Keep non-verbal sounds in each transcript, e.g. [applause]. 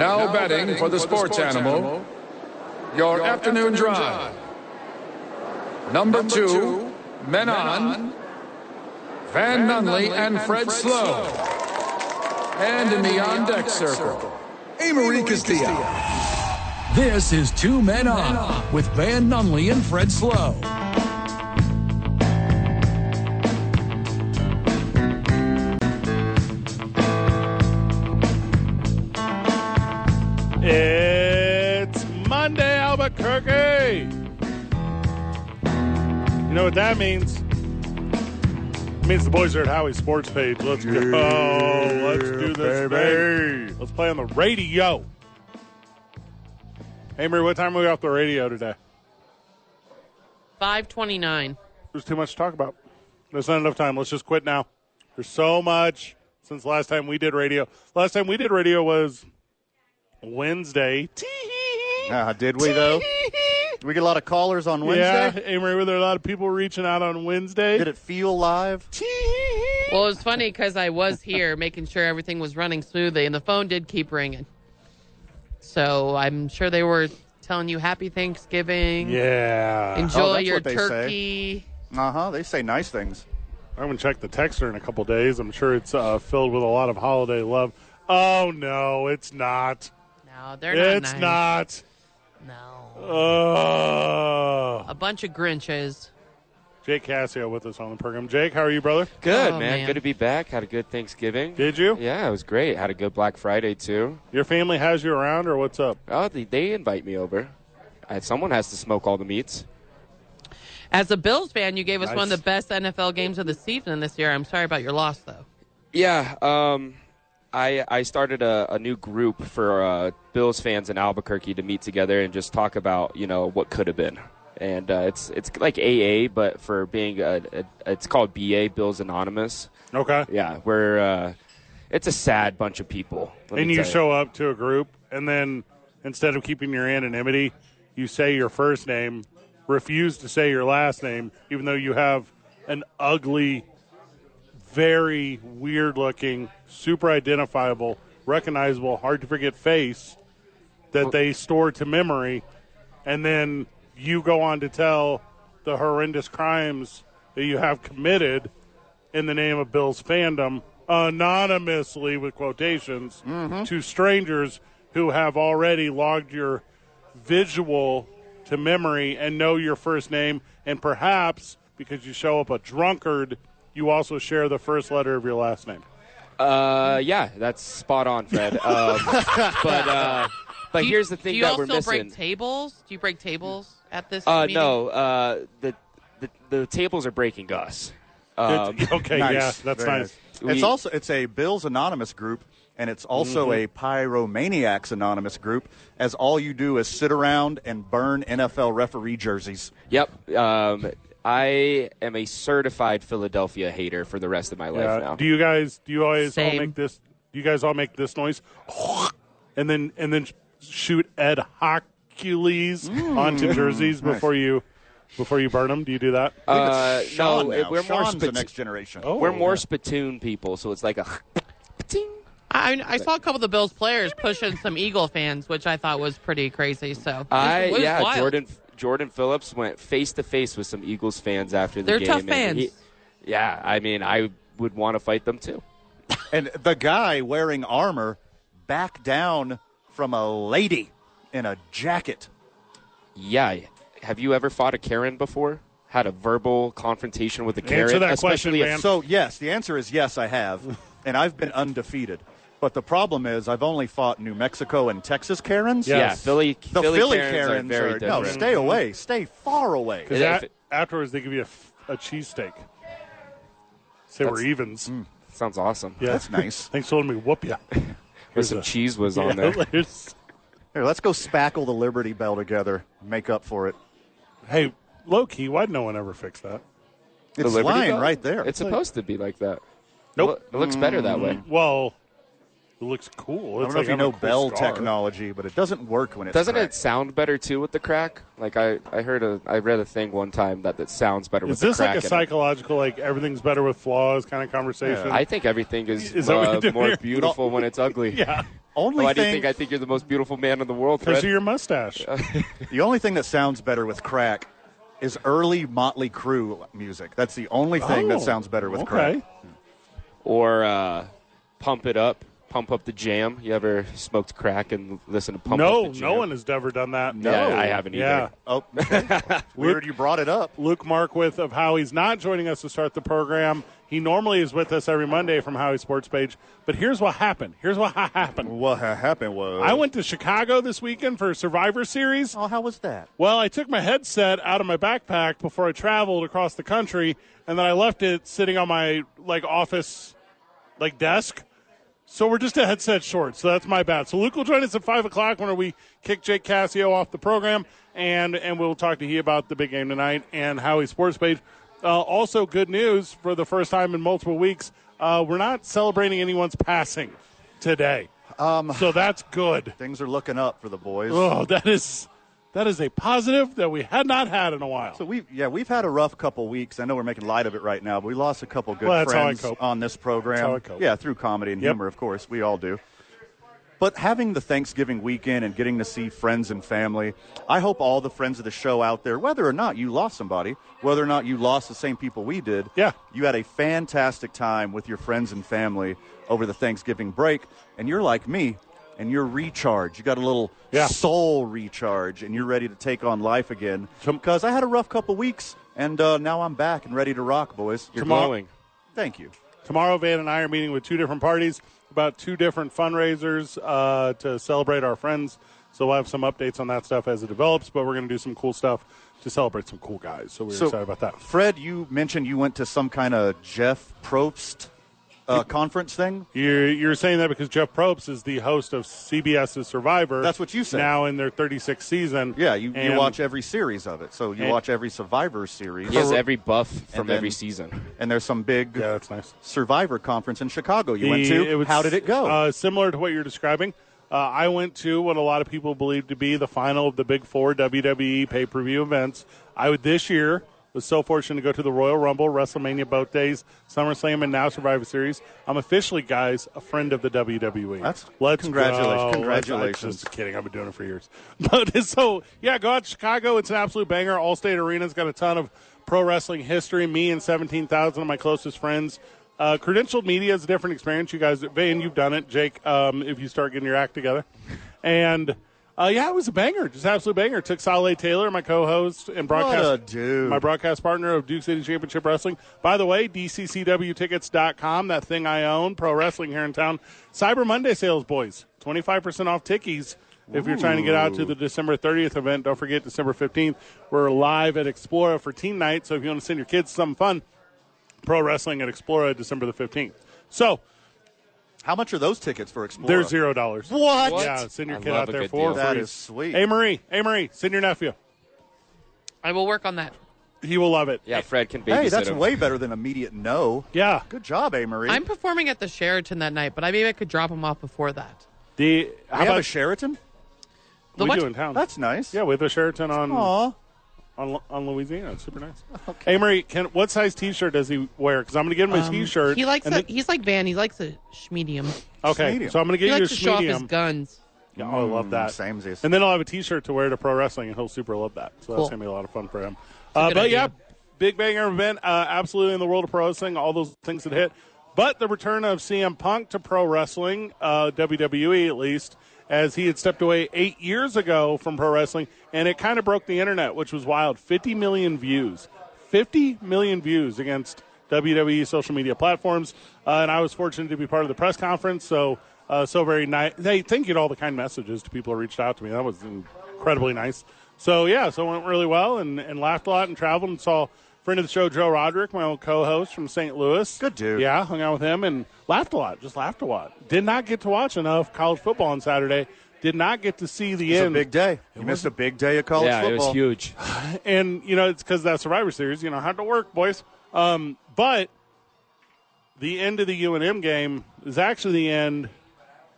Now betting for the sports animal, your afternoon drive. Number two, men on, Van Nunley and Fred Slow. And in the on deck circle, Amory Castillo. This is Two Men On with Van Nunley and Fred Slow. Albuquerque. You know what that means? It means the boys are at Howie's sports page. Let's go. Let's do this, baby. Let's play on the radio. Hey, Marie, what time are we off the radio today? 529. There's too much to talk about. There's not enough time. Let's just quit now. There's so much since last time we did radio. Last time we did radio was Wednesday. Ah, did we though? Did we get a lot of callers on Yeah, Wednesday? Amory, were there a lot of people reaching out on Wednesday? Did it feel live? [laughs] Well, it was funny because I was here making sure everything was running smoothly, and the phone did keep ringing. So I'm sure they were telling you Happy Thanksgiving. Yeah. Enjoy Oh, that's your what they say. turkey. Uh huh. They say nice things. I haven't checked the texter in a couple days. I'm sure it's uh, filled with a lot of holiday love. Oh, no, it's not. No, they're not It's nice. not. No. Oh. A bunch of Grinches. Jake Cassio with us on the program. Jake, how are you, brother? Good, Oh, man. man. Good to be back. Had a good Thanksgiving. Did you? Yeah, it was great. Had a good Black Friday too. Your family has you around, or what's up? Oh, they, they invite me over. Uh, someone has to smoke all the meats. As a Bills fan, you gave us one of the best NFL games of the season this year. I'm sorry about your loss, though. Yeah, um, I I started a, a new group for uh, Bills fans in Albuquerque to meet together and just talk about you know what could have been. And uh, it's it's like AA, but for being a, a, it's called BA Bills Anonymous. Okay. Yeah, we're uh, it's a sad bunch of people. And you tell show up to a group, and then instead of keeping your anonymity, you say your first name, refuse to say your last name, even though you have an ugly, very weird looking, super identifiable, recognizable, hard to forget face that they store to memory. And then you go on to tell the horrendous crimes that you have committed in the name of Bill's fandom anonymously with quotations mm-hmm. to strangers who have already logged your visual to memory and know your first name. And perhaps because you show up a drunkard you also share the first letter of your last name Uh, yeah, that's spot on, Fred. [laughs] Um, but uh, but you- here's the thing you that also we're missing. Do you break tables? Do you break tables at this uh, meeting? no, uh, the, the the tables are breaking us. Um, [laughs] okay nice. yeah that's Very nice, It's We- also it's a Bills Anonymous group, and it's also Mm-hmm. a Pyromaniacs Anonymous group. As all you do is sit around and burn NFL referee jerseys. Yep. Um, I am a certified Philadelphia hater for the rest of my life yeah. now. do you guys do you always all make this do you guys all make this noise and then and then shoot ed Hercules onto jerseys before you before you burn them do you do that uh, Sean no, now. we're more Sean's the next generation. Oh. we're more spittoon people, so it's like a. ting. [laughs] I, I saw a couple of the Bills players pushing some Eagle fans, which I thought was pretty crazy. So I was yeah, wild. Jordan Jordan Phillips went face to face with some Eagles fans after the They're game. tough fans. he- yeah, I mean, I would want to fight them too. [laughs] And the guy wearing armor backed down from a lady in a jacket. Yeah. Have you ever fought a Karen before? Had a verbal confrontation with a Karen? Answer that especially question, if- man. So yes, the answer is yes, I have, [laughs] and I've been undefeated. But the problem is, I've only fought New Mexico and Texas Karens. Yeah. Yeah, Philly. The Philly, Philly, Karens, Karens, are very are, no, stay mm-hmm. away, stay far away. Because If afterwards they give you a, f- a cheesesteak. Say we're That's- evens. Mm. Sounds awesome. Yeah. That's nice. [laughs] Thanks for letting me whoop you. [laughs] With some cheese was on there. [laughs] Here, let's go spackle the Liberty Bell together. Make up for it. hey, low key, why'd no one ever fix that? The It's Liberty lying Bell? right there. It's supposed to be like that. Nope. It looks better that way. Mm, well, it looks cool. I don't know like if you know cool bell scar. technology, but it doesn't work when it's Doesn't cracked. it sound better too with the crack? Like I, I heard a, I read a thing one time that it sounds better Is with the this crack. like a in it. psychological, like everything's better with flaws kind of conversation? I think everything is, Is uh, more here? beautiful when it's ugly. [laughs] yeah. only Why do you think I think you're the most beautiful man in the world, Because of your mustache. [laughs] the only thing that sounds better with crack is early Motley Crue music. That's the only thing that Oh, sounds better with okay. crack. or uh, pump it up, pump up the jam. You ever smoked crack and listen to pump no, up the jam? no no one has ever done that. Yeah, I haven't either. Yeah. Oh, okay. weird you brought it up. Luke Markwith of Howie's not joining us to start the program. He normally is with us every Monday from Howie Sports Page. But here's what happened. Here's what ha- [laughs] happened. What ha- happened was I went to Chicago this weekend for Survivor Series. Oh, how was that? Well, I took my headset out of my backpack before I traveled across the country, and then I left it sitting on my like office like desk. So we're just a headset short. So that's my bad. So Luke will join us at five o'clock when we kick Jake Cassio off the program, and and we'll talk to he about the big game tonight and how he Sports Page. Uh, also, good news for the first time in multiple weeks. Uh, we're not celebrating anyone's passing today. Um, so that's good. Things are looking up for the boys. Oh, that is that is a positive that we had not had in a while. So we yeah we've had a rough couple weeks. I know we're making light of it right now, but we lost a couple good Well, that's how I friends on this program. That's how I cope. Yeah, through comedy and Yep. humor, of course, we all do. But having the Thanksgiving weekend and getting to see friends and family, I hope all the friends of the show out there, whether or not you lost somebody, whether or not you lost the same people we did, Yeah. you had a fantastic time with your friends and family over the Thanksgiving break, and you're like me, and you're recharged. You got a little Yeah. soul recharge, and you're ready to take on life again. Because I had a rough couple weeks, and uh, now I'm back and ready to rock, boys. You're Tomorrow- glowing. Thank you. Tomorrow, Van and I are meeting with two different parties about two different fundraisers uh, to celebrate our friends. So we'll have some updates on that stuff as it develops, but we're going to do some cool stuff to celebrate some cool guys. So we're So- excited about that. Fred, you mentioned you went to some kind of Jeff Probst uh, conference thing. You're, you're saying that because Jeff Probst is the host of CBS's Survivor. That's what you said. Now in their 36th season. Yeah, you, you watch every series of it. So you And- watch every Survivor series. He has every buff from then- every season. and there's some big Yeah, that's nice. Survivor conference in Chicago you went to. it was, How did it go? Uh, similar to what you're describing. Uh, I went to what a lot of people believe to be the final of the big four WWE pay per view events. I would this year was so fortunate to go to the Royal Rumble, WrestleMania both days, SummerSlam, and now Survivor Series. I'm officially, guys, a friend of the WWE. That's- let's congratulations- go. Let's- congratulations. I'm just kidding. I've been doing it for years. [laughs] But so yeah, go out to Chicago. It's an absolute banger. Allstate Arena's got a ton of pro wrestling history. Me and seventeen thousand of my closest friends. Uh, credentialed media is a different experience. You guys, Van, you've done it. Jake, um, if you start getting your act together, and uh, yeah, it was a banger, just absolute banger. Took Saleh Taylor, my co-host and broadcast, my broadcast partner of Duke City Championship Wrestling. By the way, DCCWTickets.com, that thing I own, pro wrestling here in town. Cyber Monday sales, boys, twenty five percent off tickies. If you're trying to get out to the December 30th event, don't forget December 15th. We're live at Explora for teen night. So if you want to send your kids something fun, pro wrestling at Explora December the 15th. So How much are those tickets for Explora? they're zero dollars. What? Yeah, send your I kid love out a there good for deal. That free. is sweet. Hey Marie, hey Marie, send your nephew. I will work on that. He will love it. Yeah, Fred can babysit Hey, that's him. way better than immediate no. Yeah. Good job, A. Marie. I'm performing at the Sheraton that night, but I maybe I could drop him off before that. The we how have about a Sheraton? The we what? do in town? That's nice. yeah, we have a Sheraton on Aw. On on Louisiana. It's super nice. [laughs] Hey Marie, can what size T-shirt does he wear? Because I'm going to get him a Um, T-shirt. He likes and a, then- he's like Van. He likes a medium. okay, medium. so I'm going to He get you a likes to show off his medium. guns. Yeah, oh, I love that. Mm, samesies. And then I'll have a T-shirt to wear to pro wrestling, and he'll super love that. So Cool. that's gonna be a lot of fun for him. a Uh, good but idea. yeah, big banger event, uh, absolutely in the world of pro wrestling. All those things that hit, but the return of CM Punk to pro wrestling, uh, WWE at least, as he had stepped away eight years ago from pro wrestling, and it kind of broke the internet, which was wild. Fifty million views, fifty million views against WWE social media platforms, uh, and I was fortunate to be part of the press conference. So. Uh, so very nice. Hey, thank you to all the kind messages to people who reached out to me. That was incredibly nice. So yeah, so it went really well and, and laughed a lot and traveled and saw friend of the show Joe Roderick, my old co-host from St. Louis. Good dude. Yeah, hung out with him and laughed a lot. Just laughed a lot. Did not get to watch enough college football on Saturday. Did not get to see the It's a end. big day. You missed a big day of college yeah, it football. was huge. [sighs] and you know it's because that Survivor Series. You know had to work, boys. Um, but the end of the UNM game is actually the end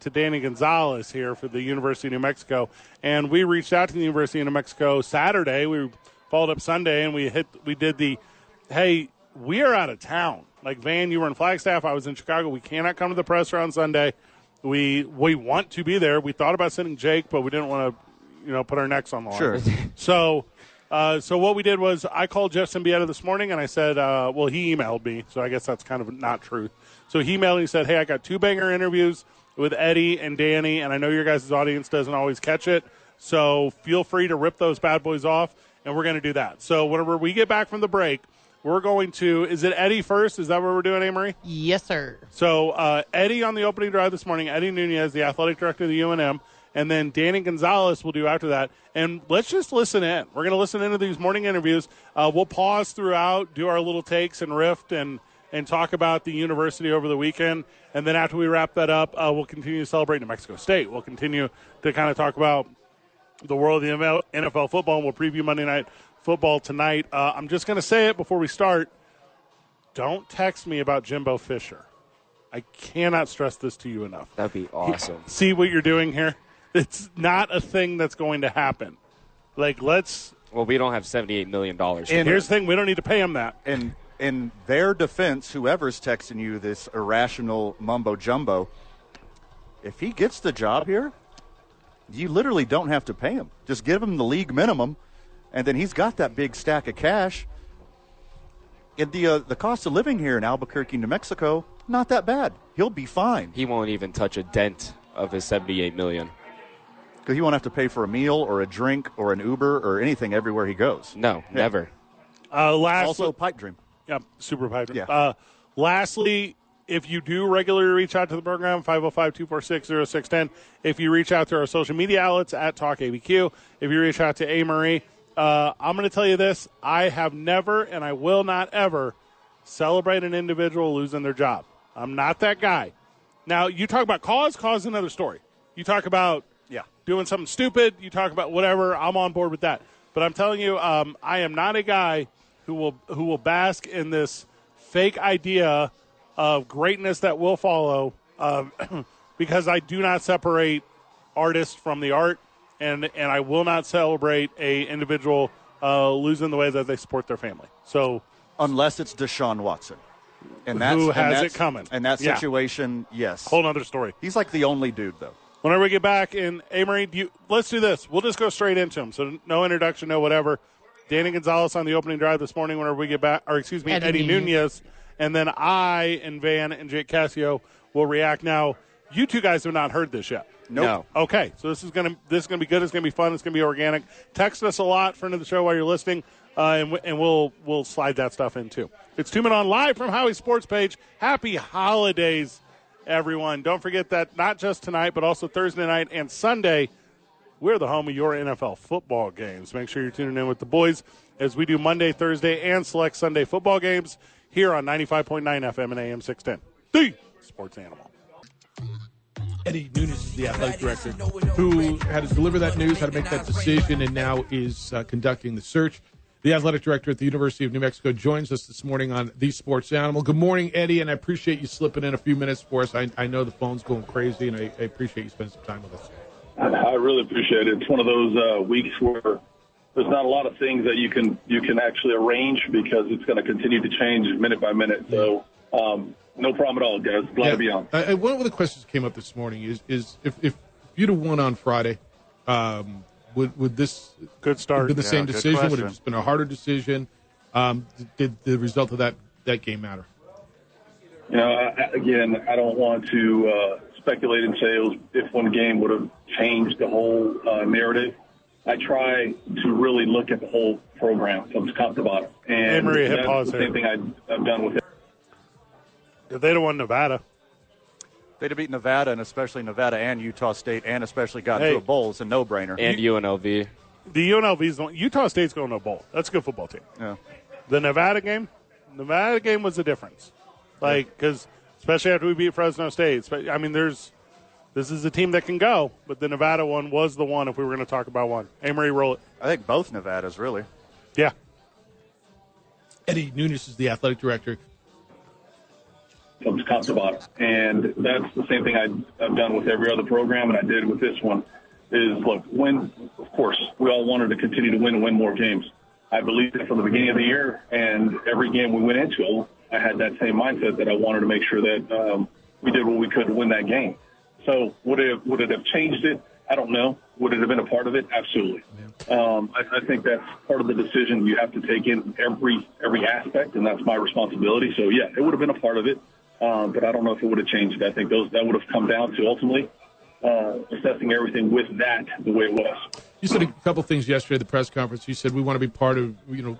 to Danny Gonzalez here for the University of New Mexico, and we reached out to the University of New Mexico Saturday. We followed up Sunday, and we hit. We did the, hey, we are out of town. Like Van, you were in Flagstaff. I was in Chicago. We cannot come to the presser on Sunday. We we want to be there. We thought about sending Jake, but we didn't want to, you know, put our necks on the line. Sure. [laughs] So, uh, so what we did was I called Jeff Siembieda this morning and I said, uh, well, he emailed me, so I guess that's kind of not true. So he emailed me and said, hey, I got two banger interviews with Eddie and Danny, and I know your guys' audience doesn't always catch it, so feel free to rip those bad boys off, and we're going to do that. So whenever we get back from the break, we're going to. Is it Eddie first? Is that what we're doing, Amory? Yes, sir. So uh, Eddie on the opening drive this morning, Eddie Nunez, the athletic director of the UNM, and then Danny Gonzalez will do after that. And let's just listen in. We're going to listen into these morning interviews. Uh, we'll pause throughout, do our little takes and rift, and and talk about the university over the weekend. And then after we wrap that up, uh, we'll continue to celebrate New Mexico State. We'll continue to kind of talk about the world of the NFL NFL football, and we'll preview Monday Night Football tonight. Uh, I'm just going to say it before we start. Don't text me about Jimbo Fisher. I cannot stress this to you enough. That'd be awesome. See what you're doing here? It's not a thing that's going to happen. Like, let's. Well, we don't have seventy-eight million dollars. And- Here's the thing: we don't need to pay him that. in in their defense, whoever's texting you this irrational mumbo jumbo, if he gets the job here, you literally don't have to pay him. Just give him the league minimum, and then he's got that big stack of cash. And the uh, the cost of living here in Albuquerque, New Mexico, not that bad. He'll be fine He won't even touch a dent of his seventy-eight million. because he won't have to pay for a meal or a drink or an Uber or anything everywhere he goes. No, never. Uh, last, Also, pipe dream. Yeah, super pipe. Yeah. Uh, lastly, if you do regularly reach out to the program, 505 246 0610. If you reach out to our social media outlets at Talk ABQ, if you reach out to A. Marie, uh, I'm going to tell you this I have never and I will not ever celebrate an individual losing their job. I'm not that guy. Now, you talk about cause, cause is another story. You talk about Yeah. doing something stupid. You talk about whatever. I'm on board with that. But I'm telling you, um, I am not a guy who will who will bask in this fake idea of greatness that will follow, um, [clears throat] because I do not separate artists from the art, and and I will not celebrate a individual uh, losing the way that they support their family. So Unless it's Deshaun Watson. And that's, Who has that's- it coming. And that Yeah. situation, yes. whole other story. He's like the only dude, though. Whenever we get back in Amory, do you, let's do this. We'll just go straight into him. So no introduction, no whatever. Danny Gonzalez on the opening drive this morning. Whenever we get back, or excuse me, Eddie Eddie, Nunez. Nunez, and then I and Van and Jake Cassio will react. Now, you two guys have not heard this yet. No. Okay, so this is gonna this is gonna be good. It's gonna be fun. It's gonna be organic. Text us a lot, friend of the show, while you're listening, uh, and, w- and we'll we'll slide that stuff in too. It's two men on live from Howie Sports Page. Happy holidays, everyone! Don't forget that not just tonight, but also Thursday night and Sunday. We're the home of your NFL football games. Make sure you're tuning in with the boys as we do Monday, Thursday, and select Sunday football games here on 95.9 FM and AM 610. The Sports Animal. Eddie Nunez is the athletic director who had to deliver that news, had to make that decision, and now is uh, conducting the search. The athletic director at the University of New Mexico joins us this morning on The Sports Animal. Good morning, Eddie, and I appreciate you slipping in a few minutes for us. I, I know the phone's going crazy, and I, I appreciate you spending some time with us. I really appreciate it. It's one of those uh, weeks where there's not a lot of things that you can you can actually arrange because it's going to continue to change minute by minute. So um, no problem at all, guys. Glad to be on. Uh, uh, one of the questions that came up this morning is is if, if you'd have won on Friday, um, would would this Good start. been the Yeah, same good decision? Would it have just been a harder decision? Um, did the result of that that game matter? You know, I, I- again, I don't want to uh, speculate and say it was, if one game would have changed the whole uh, narrative. I try to really look at the whole program from top to bottom, and Hey, Maria, hit that's pause the here. same thing I, I've done with it. If they'd have won Nevada, They'd have beat Nevada, and especially Nevada and Utah State, and especially got Hey. to a bowl. It's a no-brainer. And UNLV. the UNLV's the one, Utah State's going to a bowl. That's a good football team. yeah. The Nevada game, Nevada game was the difference. Like because especially after we beat Fresno State. spe- I mean, there's this is a team that can go, but the Nevada one was the one. If we were going to talk about one, Amory, roll it. I think both Nevadas, really. Yeah, Eddie Nunez is the athletic director. From top to bottom. And that's the same thing I, I've done with every other program, and I did with this one. Is look, when of course we all wanted to continue to win and win more games. I believed it from the beginning of the year, and every game we went into, I had that same mindset that I wanted to make sure that um, we did what we could to win that game. So would it would it have changed it? I don't know. Would it have been a part of it? Absolutely. Um, I, I think that's part of the decision. You have to take in every every aspect, and that's my responsibility. So yeah, it would have been a part of it, um, but I don't know if it would have changed. I think those that would have come down to ultimately uh, assessing everything with that the way it was. You said a couple things yesterday at the press conference. You said we want to be part of you know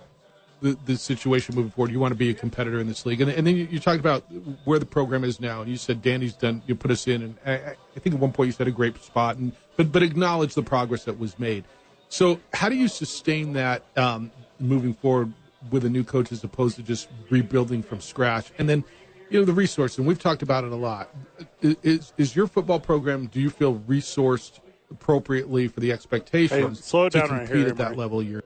the, the situation moving forward. You want to be a competitor in this league, and, and then you, you talked about where the program is now. You said Danny's done. You put us in, and I, I think at one point you said a great spot, and but but acknowledge the progress that was made. So how do you sustain that um, moving forward with a new coach as opposed to just rebuilding from scratch? And then you know the resource, and we've talked about it a lot. Is is your football program? Do you feel resourced appropriately for the expectations Hey, slow it to down right compete here, at that Amory. level? You're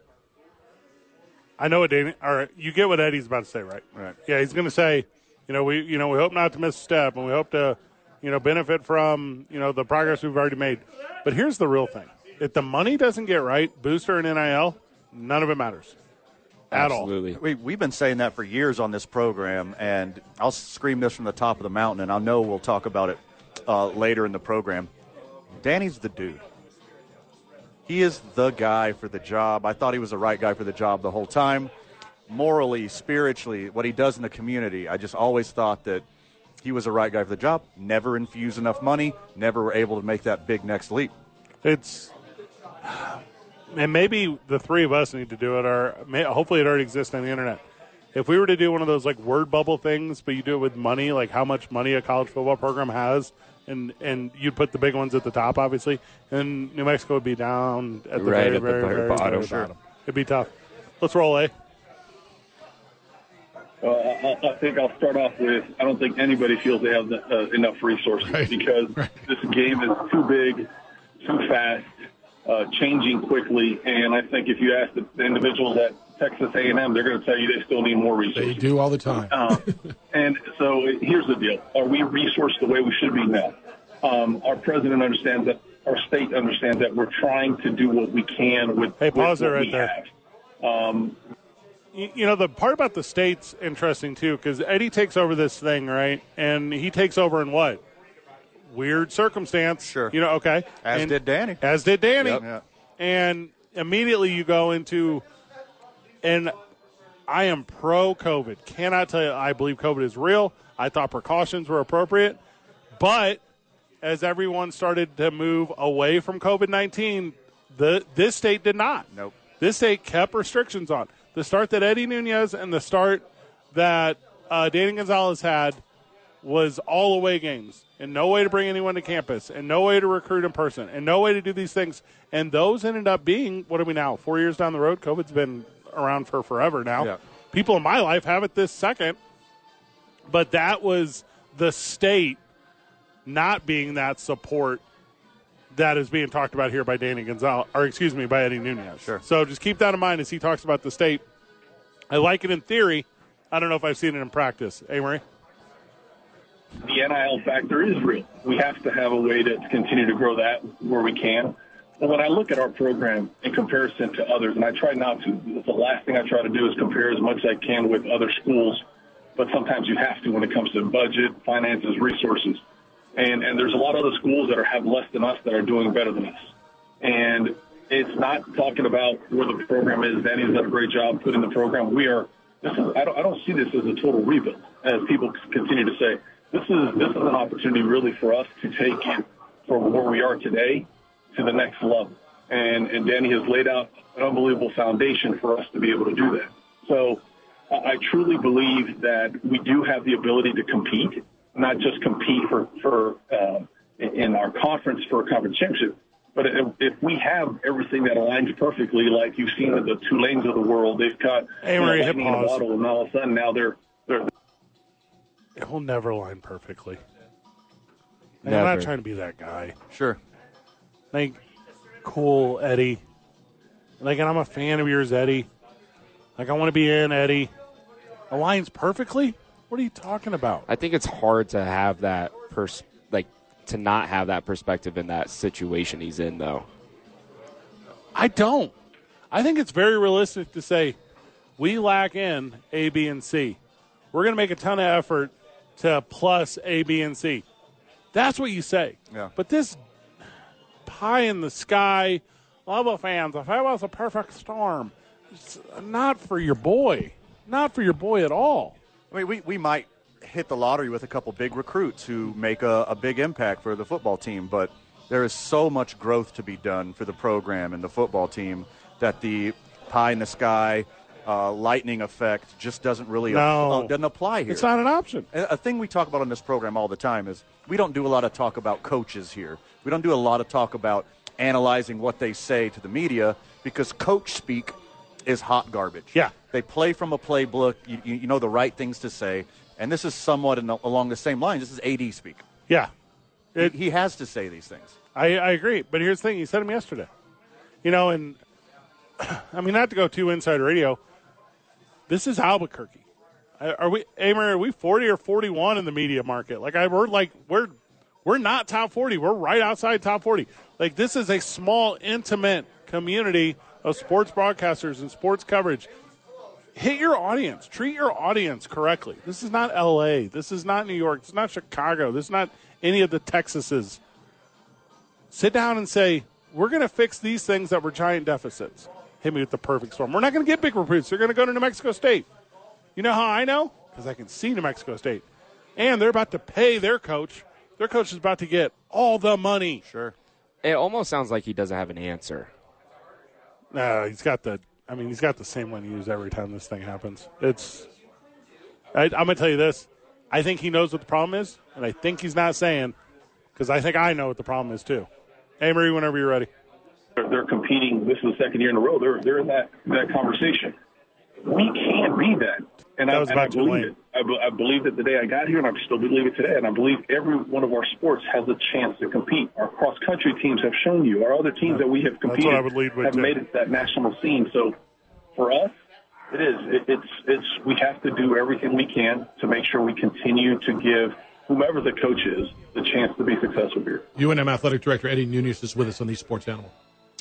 I know what Danny. Or you get what Eddie's about to say, right? Right. Yeah, he's going to say, you know, we, you know, we hope not to miss a step, and we hope to, you know, benefit from, you know, the progress we've already made. But here's the real thing: if the money doesn't get right, booster and NIL, none of it matters at all. Absolutely. We, we've been saying that for years on this program, and I'll scream this from the top of the mountain, and I know we'll talk about it uh, later in the program. Danny's the dude. He is the guy for the job. I thought he was the right guy for the job the whole time. Morally, spiritually, what he does in the community, I just always thought that he was the right guy for the job. Never infused enough money, never were able to make that big next leap. It's and maybe the three of us need to do it, or may, hopefully it already exists on the internet. If we were to do one of those like word bubble things, but you do it with money, like how much money a college football program has, and and you'd put the big ones at the top, obviously, and New Mexico would be down at the Right very, at the very, very very, bottom. very Sure. It'd be tough. Let's roll, eh? Uh, I, I think I'll start off with I don't think anybody feels they have the, uh, enough resources Right. because [laughs] this game is too big, too fast, uh, changing quickly, and I think if you ask the, the individuals at Texas A&M, they're going to tell you they still need more resources. they do all the time. Um, and so here's the deal: Are we resourced the way we should be now? Um, our president understands that. Our state understands that we're trying to do what we can with. Hey, with pause it what right we there. have. Um, you you know the part about the state's interesting too because Eddie takes over this thing right, and he takes over in what weird circumstance. Sure. you know. Okay, As And- did Danny. As did Danny. Yep. And immediately you go into, and I am pro COVID. Cannot tell you I believe COVID is real. I thought precautions were appropriate, but as everyone started to move away from COVID nineteen, the this state did not. Nope. This state kept restrictions on. The start that Eddie Nunez and the start that uh, Danny Gonzalez had was all away games and no way to bring anyone to campus and no way to recruit in person and no way to do these things. And those ended up being, what are we now, four years down the road? COVID's been around for forever now. Yeah. People in my life have it this second. But that was the state not being that support that is being talked about here by Danny Gonzalez, or excuse me, by Eddie Nunez. Sure. So just keep that in mind as he talks about the state. I like it in theory. I don't know if I've seen it in practice. Amory? The NIL factor is real. We have to have a way to continue to grow that where we can. But when I look at our program in comparison to others, and I try not to, the last thing I try to do is compare as much as I can with other schools. But sometimes you have to when it comes to budget, finances, resources. And, and there's a lot of other schools that are, have less than us that are doing better than us. And it's not talking about where the program is. Danny's done a great job putting the program. We are. This is. I don't. I don't see this as a total rebuild, as people continue to say. This is. This is an opportunity really for us to take it from where we are today to the next level. And and Danny has laid out an unbelievable foundation for us to be able to do that. So I truly believe that we do have the ability to compete, not just compete for for uh, in our conference for a conference championship, but if, if we have everything that aligns perfectly, like you've seen the Tulanes of the world, they've got Hey, you know, lightning in a bottle, and all of a sudden now they're they're It will never line perfectly. I'm Never. not trying to be that guy. Sure. Like, cool, Eddie. Like, and I'm a fan of yours, Eddie. Like, I want to be in, Eddie. Aligns perfectly? What are you talking about? I think it's hard to have that pers- like to not have that perspective in that situation he's in though. I don't. I think it's very realistic to say we lack in A, B, and C. We're going to make a ton of effort to plus A, B, and C. That's what you say. Yeah. But this pie in the sky, Lobo fans, if it was a perfect storm, it's not for your boy. Not for your boy at all. I mean, we, we might hit the lottery with a couple big recruits who make a, a big impact for the football team, but there is so much growth to be done for the program and the football team that the pie in the sky, uh, lightning effect just doesn't really No. uh, doesn't apply here. It's not an option. A a thing we talk about on this program all the time is we don't do a lot of talk about coaches here. We don't do a lot of talk about analyzing what they say to the media because coach speak is hot garbage. Yeah. They play from a playbook. You, you, you know the right things to say. And this is somewhat in, along the same lines. This is AD speak. Yeah. It- he, he has to say these things. I, I agree. But here's the thing he said them yesterday. You know, and [clears throat] I mean, not to go too inside radio, this is Albuquerque. Are we, Amer, are we 40 or 41 in the media market? Like, I, we're like, we're, we're not top 40. We're right outside top 40. Like, this is a small, intimate community of sports broadcasters and sports coverage. Hit your audience. Treat your audience correctly. This is not LA. This is not New York. Is not Chicago. This is not any of the Texases sit down and say, we're going to fix these things that were giant deficits. Hit me with the perfect storm. We're not going to get big recruits. They're going to go to New Mexico State. You know how I know? Because I can see New Mexico State. And they're about to pay their coach. Their coach is about to get all the money. Sure. It almost sounds like he doesn't have an answer. No, he's got the. I mean, he's got the same one he uses every time this thing happens. It's. I, I'm going to tell you this. I think he knows what the problem is, and I think he's not saying, because I think I know what the problem is too. Hey, Marie, whenever you're ready. They're, they're competing. This is the second year in a row. They're they're in that that conversation. We can't be that. And That I, was and I believe late. it. I, be- I believe it the day I got here, and I still believe it today. And I believe every one of our sports has a chance to compete. Our cross country teams have shown you. Our other teams that we have what competed I would lead with, have too. made it to that national scene. So for us, it is. It, it's it's we have to do everything we can to make sure we continue to give whomever the coach is the chance to be successful here. UNM Athletic Director Eddie Nunez is with us on the Sports Animal.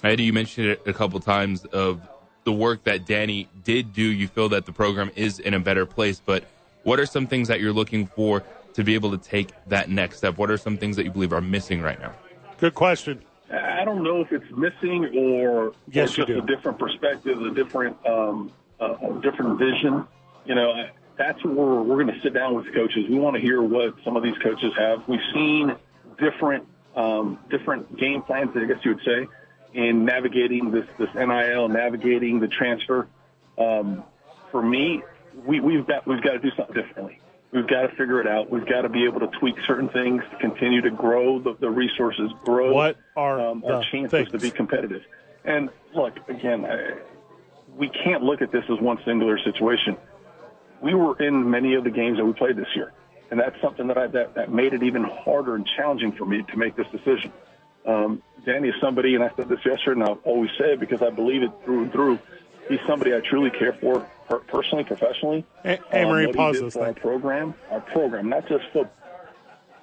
Eddie, you mentioned it a couple times of the work that Danny did do. You feel that the program is in a better place, but what are some things that you're looking for to be able to take that next step? What are some things that you believe are missing right now? Good question. I don't know if it's missing or, Yes, or you just do. a different perspective, a different um, uh, a different vision. You know, that's where we're, we're going to sit down with the coaches. We want to hear what some of these coaches have. We've seen different um, different game plans, I guess you would say, in navigating this this NIL, navigating the transfer. Um, for me, we, we've got we've got to do something differently. We've got to figure it out. We've got to be able to tweak certain things to continue to grow the, the resources, grow What are um, our chances to be competitive. And look, again, I, we can't look at this as one singular situation. We were in many of the games that we played this year, and that's something that I, that, that made it even harder and challenging for me to make this decision. Um, Danny is somebody, and I said this yesterday, and I'll always say it because I believe it through and through. He's somebody I truly care for, per- personally, professionally. Hey, hey, Um, Marie, pause this for our program, our program, not just football.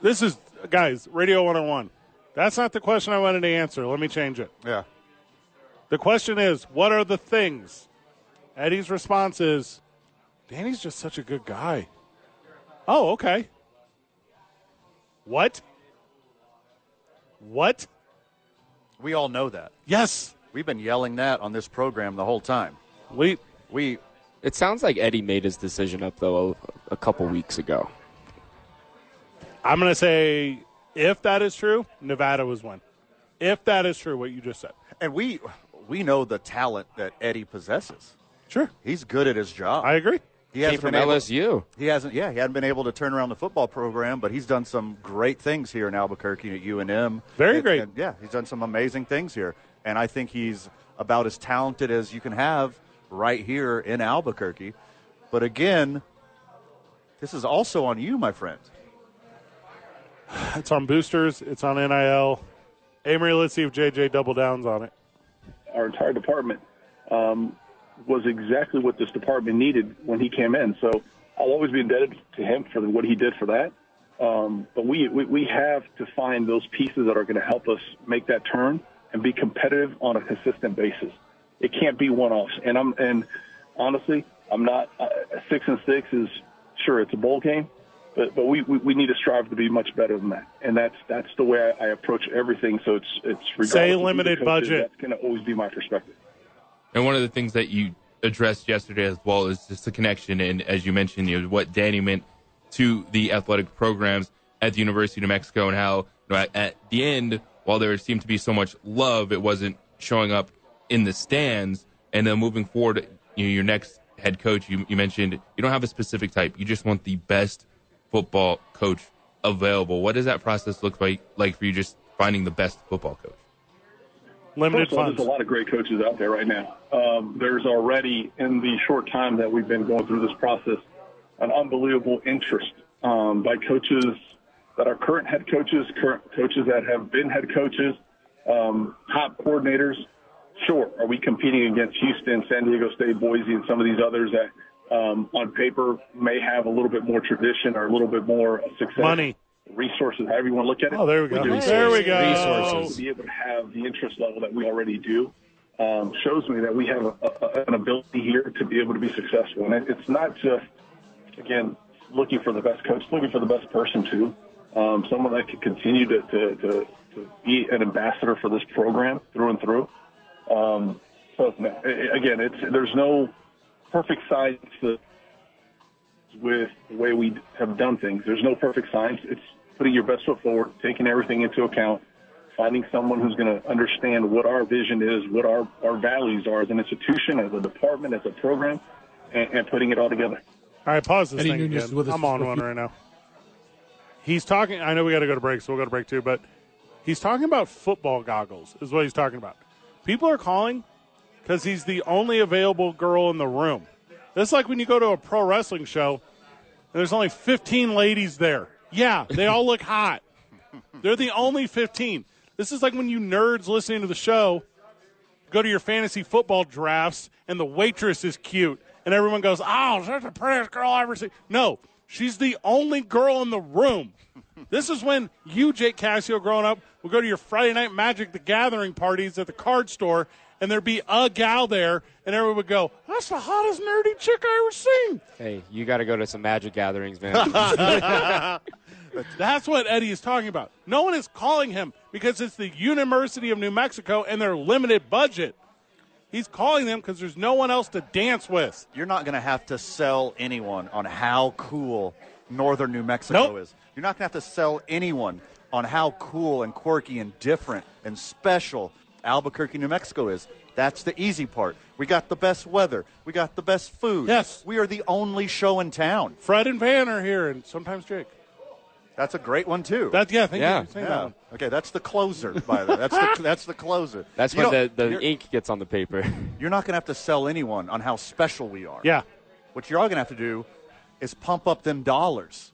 This is, guys, Radio 101. That's not the question I wanted to answer. Let me change it. Yeah. The question is, what are the things? Eddie's response is, Danny's just such a good guy. Oh, okay. What? What? We all know that. Yes. We've been yelling that on this program the whole time. We We It sounds like Eddie made his decision up though a, a couple weeks ago. I'm going to say if that is true, Nevada was one. If that is true, what you just said. and we we know the talent that Eddie possesses. Sure. He's good at his job. I agree. He Came hasn't from been able- LSU. He hasn't. Yeah, he hadn't been able to turn around the football program, but he's done some great things here in Albuquerque at UNM. Very And- great. and, yeah, he's done some amazing things here, and I think he's about as talented as you can have right here in Albuquerque. But again, this is also on you, my friend. [sighs] It's on boosters. It's on NIL. Amory, let's see if JJ double downs on it. our entire department um, was exactly what this department needed when he came in. So I'll always be indebted to him for what he did for that. Um, but we, we we have to find those pieces that are going to help us make that turn and be competitive on a consistent basis. It can't be one-offs. And I'm and honestly, I'm not uh, six and six is sure it's a bowl game, but but we, we, we need to strive to be much better than that, and that's that's the way I, I approach everything. So it's it's regardless Say of who the limited budget. That's going to always be my perspective. And one of the things that you addressed yesterday as well is just the connection, and as you mentioned, you know, what Danny meant to the athletic programs at the University of New Mexico, and how you know, at, at the end, while there seemed to be so much love, it wasn't showing up in the stands. And then moving forward, you know, your next head coach, you, you mentioned you don't have a specific type; you just want the best football coach available. What does that process look like like for you? Just finding the best football coach. Limited First all, funds. there's a lot of great coaches out there right now. Um, there's already, in the short time that we've been going through this process, an unbelievable interest um, by coaches that are current head coaches, current coaches that have been head coaches, um, top coordinators. Sure, are we competing against Houston, San Diego State, Boise, and some of these others that, um, on paper, may have a little bit more tradition or a little bit more success? Money. Resources, however you want to look at it. Oh, there we go. do. There we go. To be able to have the interest level that we already do um, shows me that we have a, a, an ability here to be able to be successful. And it, it's not just, again, looking for the best coach, looking for the best person too. Um, someone that can continue to, to, to, to be an ambassador for this program through and through. Um, so no, a- a- again, it's there's no perfect science with the way we have done things. There's no perfect science. It's putting your best foot forward, taking everything into account, finding someone who's going to understand what our vision is, what our, our values are as an institution, as a department, as a program, and, and putting it all together. All right, pause this Eddie thing Nunez again. with I'm on one right now. He's talking. I know we got to go to break, so we'll go to break too. But he's talking about football goggles. Is what he's talking about. People are calling because he's the only available girl in the room. That's like when you go to a pro wrestling show and there's only 15 ladies there. Yeah, they all look hot. They're the only 15. This is like when you nerds listening to the show go to your fantasy football drafts and the waitress is cute and everyone goes, "Oh, she's the prettiest girl I ever seen." No, she's the only girl in the room. This is when you, Jake Cassio, growing up, would go to your Friday night Magic the Gathering parties at the card store, and there'd be a gal there, and everyone would go, "That's the hottest nerdy chick I ever seen." Hey, you got to go to some magic gatherings, man. [laughs] [laughs] [laughs] That's what Eddie is talking about. No one is calling him because it's the University of New Mexico and their limited budget. He's calling them because there's no one else to dance with. You're not going to have to sell anyone on how cool northern New Mexico Nope. is. You're not going to have to sell anyone on how cool and quirky and different and special Albuquerque, New Mexico is. That's the easy part. We got the best weather. We got the best food. Yes. We are the only show in town. Fred and Van are here, and sometimes Jake. That's a great one too. That yeah, thank Yeah. you. for yeah. that. Okay, that's the closer. By the way, that's the [laughs] that's the closer. That's You when the, the ink gets on the paper. [laughs] you're not going to have to sell anyone on how special we are. Yeah, What you're all going to have to do is pump up them dollars.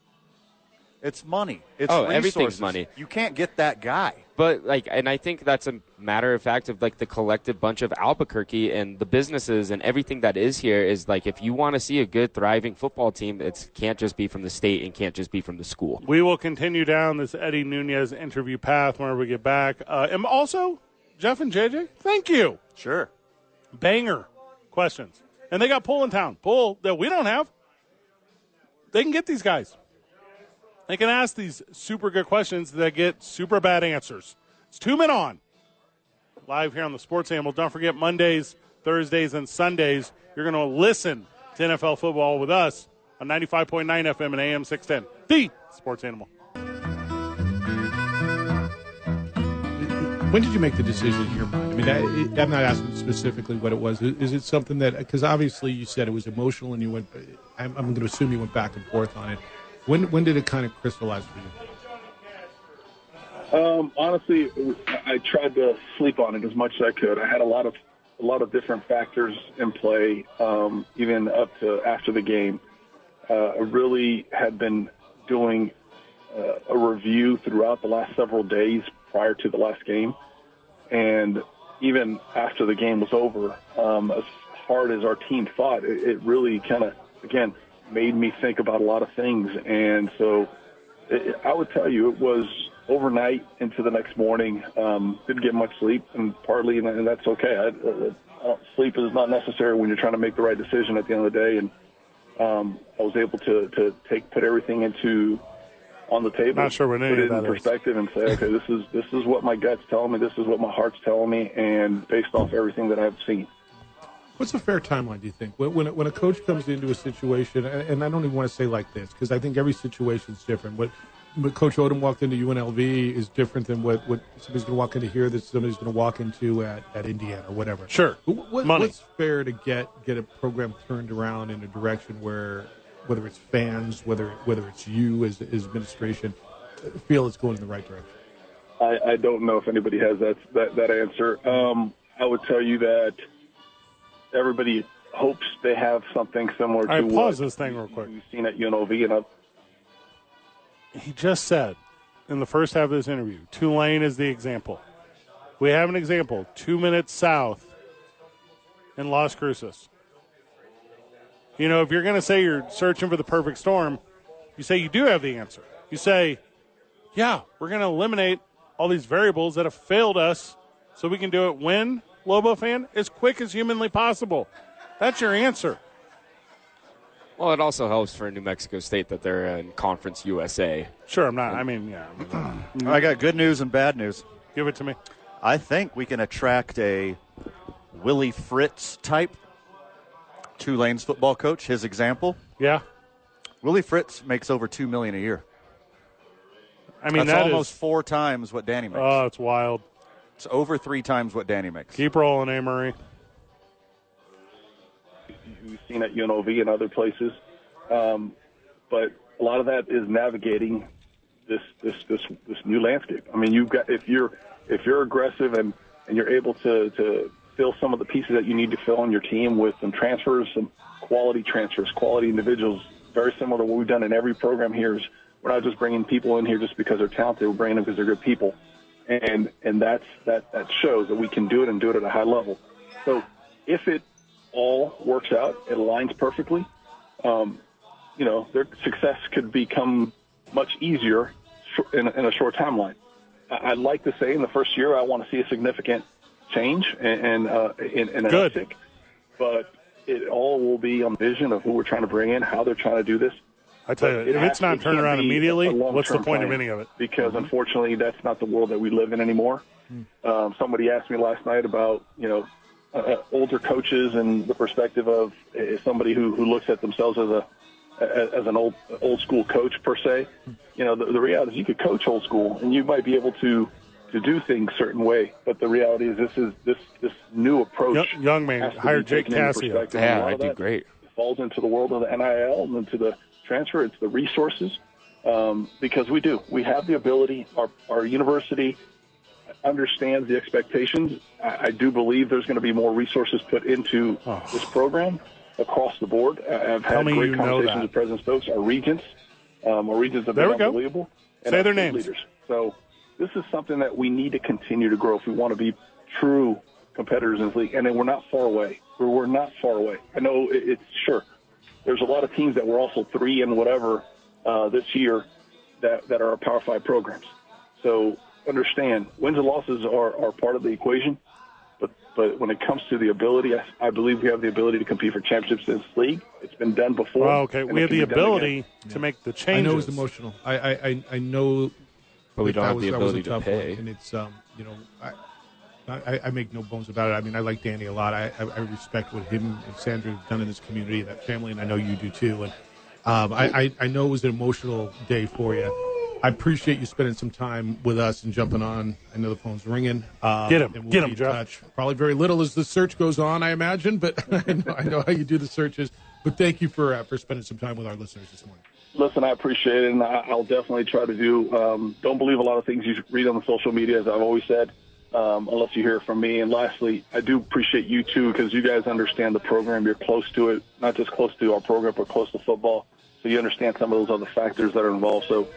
It's money. It's Oh, everything's resources. money. You can't get that guy. But like, and I think that's a matter of fact of like the collective bunch of Albuquerque and the businesses and everything that is here is like if you want to see a good thriving football team, it can't just be from the state and can't just be from the school. we will continue down this Eddie Nunez interview path whenever we get back. Uh, and also, Jeff and JJ, thank you. Sure. Banger questions, and they got pull in town. Pull that we don't have. They can get these guys. They can ask these super good questions that get super bad answers. It's two men on. Live here on the Sports Animal. Don't forget Mondays, Thursdays, and Sundays. You're going to listen to NFL football with us on 95.9 FM and AM 610. The Sports Animal. When did you make the decision in your mind? I mean, I, I'm not asking specifically what it was. Is it something that, because obviously you said it was emotional and you went, I'm, I'm going to assume you went back and forth on it. When, when did it kind of crystallize for you? Um, honestly, I tried to sleep on it as much as I could. I had a lot of a lot of different factors in play, um, even up to after the game. Uh, I really had been doing uh, a review throughout the last several days prior to the last game, and even after the game was over, um, as hard as our team fought, it, it really kind of again made me think about a lot of things, and so it, I would tell you it was overnight into the next morning. Um, didn't get much sleep, and partly, and that's okay. I, I, don't, sleep is not necessary when you're trying to make the right decision at the end of the day. And um, I was able to, to take put everything into on the table, Not sure what any put it in that is. perspective, and say, okay, this is this is what my gut's telling me, this is what my heart's telling me, and based off everything that I've seen. What's a fair timeline, do you think? When, when, when a coach comes into a situation, and, and I don't even want to say like this, because I think every situation is different. What, what Coach Odom walked into UNLV is different than what, what somebody's going to walk into here that somebody's going to walk into at, at Indiana or whatever. Sure. What, Money. What's fair to get get a program turned around in a direction where, whether it's fans, whether whether it's you as, as administration, feel it's going in the right direction? I, I don't know if anybody has that that, that answer. Um, I would tell you that everybody hopes they have something similar to right, what pause this thing real quick. we've seen at UNLV, and I, He just said in the first half of this interview, Tulane is the example. We have an example, two minutes south in Las Cruces. You know, if you're going to say you're searching for the perfect storm, you say you do have the answer. You say, yeah, we're going to eliminate all these variables that have failed us so we can do it when, Lobo fan, as quick as humanly possible. That's your answer. Well, it also helps for New Mexico State that they're in Conference USA. Sure, I'm not. I mean, yeah. [clears throat] I got good news and bad news. Give it to me. I think we can attract a Willie Fritz type Tulane's football coach. His example, Yeah. Willie Fritz makes over two million a year. I mean, That's that almost is- four times what Danny makes. Oh, it's wild. It's over three times what Danny makes. Keep rolling, Amory. we've seen at UNLV and other places. Um, but a lot of that is navigating this this this this new landscape. I mean, you've got if you're if you're aggressive and and you're able to to fill some of the pieces that you need to fill on your team with some transfers, some quality transfers, quality individuals, very similar to what we've done in every program here. Is we're not just bringing people in here just because they're talented. We're bringing them because they're good people, and and that's that that shows that we can do it and do it at a high level. So if it all works out, it aligns perfectly. Um, you know, their success could become much easier in, in a short timeline. I- I'd like to say in the first year, I want to see a significant change and, and uh, in, in an uptick, but it all will be on vision of who we're trying to bring in, how they're trying to do this. I tell you, It if it's not it turned around immediately, what's the point of any of it? Because unfortunately, that's not the world that we live in anymore. Um, somebody asked me last night about you know uh, older coaches and the perspective of uh, somebody who, who looks at themselves as a as an old old school coach per se. You know, the, the reality is you could coach old school and you might be able to to do things certain way, but the reality is this is this this new approach. Young, young man, has to be hire Jake taken Cassio. perspective. And a Yeah, I of do great. falls into the world of the NIL and into the transfer. It's the resources um, because we do. We have the ability. Our, our university understands the expectations. I, I do believe there's going to be more resources put into this program across the board. I've Oh. Tell had great conversations with President Stokes. Our regents, um, our regents have There been go. unbelievable. and Say their names. Leaders. So this is something that we need to continue to grow if we want to be true competitors in this league. And then we're not far away. We're, we're not far away. I know it, it's sure. There's a lot of teams that were also three and whatever uh, this year that, that are Power Five programs. So understand wins and losses are, are part of the equation. But but when it comes to the ability, I, I believe we have the ability to compete for championships in this league. It's been done before. Well, okay, we have the can be done ability again. to make the changes. I know it's emotional. I I, I, I know, But we don't have the that was a ability to pay. one, and it's um you know I, I I make no bones about it. I mean I like Danny a lot. I I, I respect what him and Sandra have done in this community, that family, and I know you do too. And um I I, I know it was an emotional day for you. I appreciate you spending some time with us and jumping on. I know the phone's ringing. Um, Get 'em. and we'll Get 'em, be in Jeff. touch. Probably very little as the search goes on, I imagine, but [laughs] I know, I know how you do the searches. But thank you for uh, for spending some time with our listeners this morning. Listen, I appreciate it, and I- I'll definitely try to do. Um, don't believe a lot of things you read on the social media, as I've always said, um, unless you hear it from me. And lastly, I do appreciate you too, because you guys understand the program. You're close to it, not just close to our program, but close to football. So you understand some of those other factors that are involved. So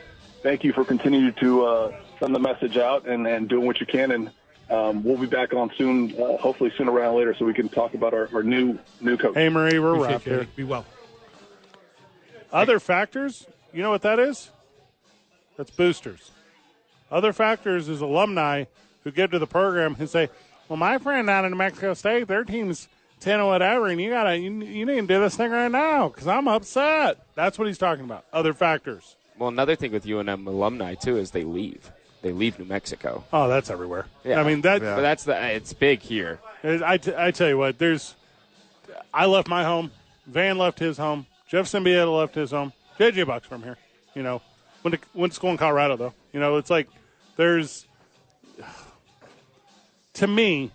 thank you for continuing to uh, send the message out and, and doing what you can. And um, we'll be back on soon, uh, hopefully sooner rather than later, so we can talk about our, our new new coach. Hey, Marie, we're Appreciate wrapped here. Be well. Other factors, you know what that is? That's boosters. Other factors is alumni who get to the program and say, "Well, my friend down in New Mexico State, their team's ten or whatever, and you gotta you, you need to do this thing right now because I'm upset. That's what he's talking about. Other factors. Well, another thing with UNM alumni too is they leave. They leave New Mexico. Oh, that's everywhere. Yeah, I mean that. But that's the. It's big here. I, t- I tell you what, there's. I left my home. Van left his home. Jeff Siembieda left his home. JJ Buck's from here. You know, went to went to school in Colorado though. You know, it's like there's. To me,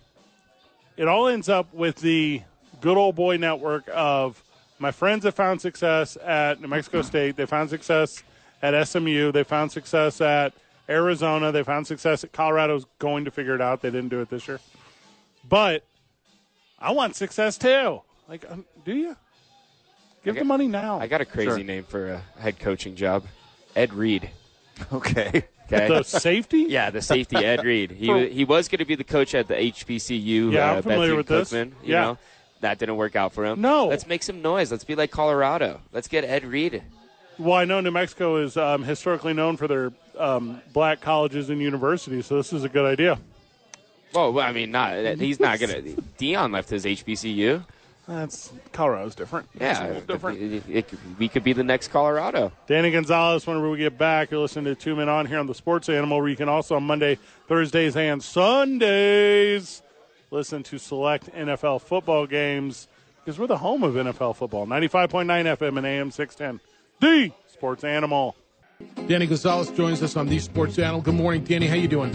it all ends up with the good old boy network of my friends have found success at New Mexico State. They found success at SMU. They found success at Arizona. They found success at Colorado's going to figure it out. They didn't do it this year. But I want success too. Like, um, do you? Give got- the money now. I got a crazy Sure. name for a head coaching job. Ed Reed. [laughs] Okay. Okay. the safety. [laughs] yeah, the safety Ed Reed. He [laughs] he was going to be the coach at the HBCU. Yeah, uh, I'm familiar Bethune with this. Cookman, You Yeah. know, that didn't work out for him. No. Let's make some noise. Let's be like Colorado. Let's get Ed Reed. Well, I know New Mexico is um, historically known for their um, black colleges and universities, so this is a good idea. Well, well, I mean, not he's not going to. Deion left his HBCU. That's Colorado's different. It's a Yeah, little different. it- it- it- we could be the next Colorado. Danny Gonzalez, whenever we get back, you're listening to Two Men On here on the Sports Animal, where you can also on Monday, Thursdays, and Sundays listen to select NFL football games because we're the home of NFL football. 95.9 FM and AM 610. The Sports Animal. Danny Gonzalez joins us on the Sports Channel. Good morning, Danny. How you doing?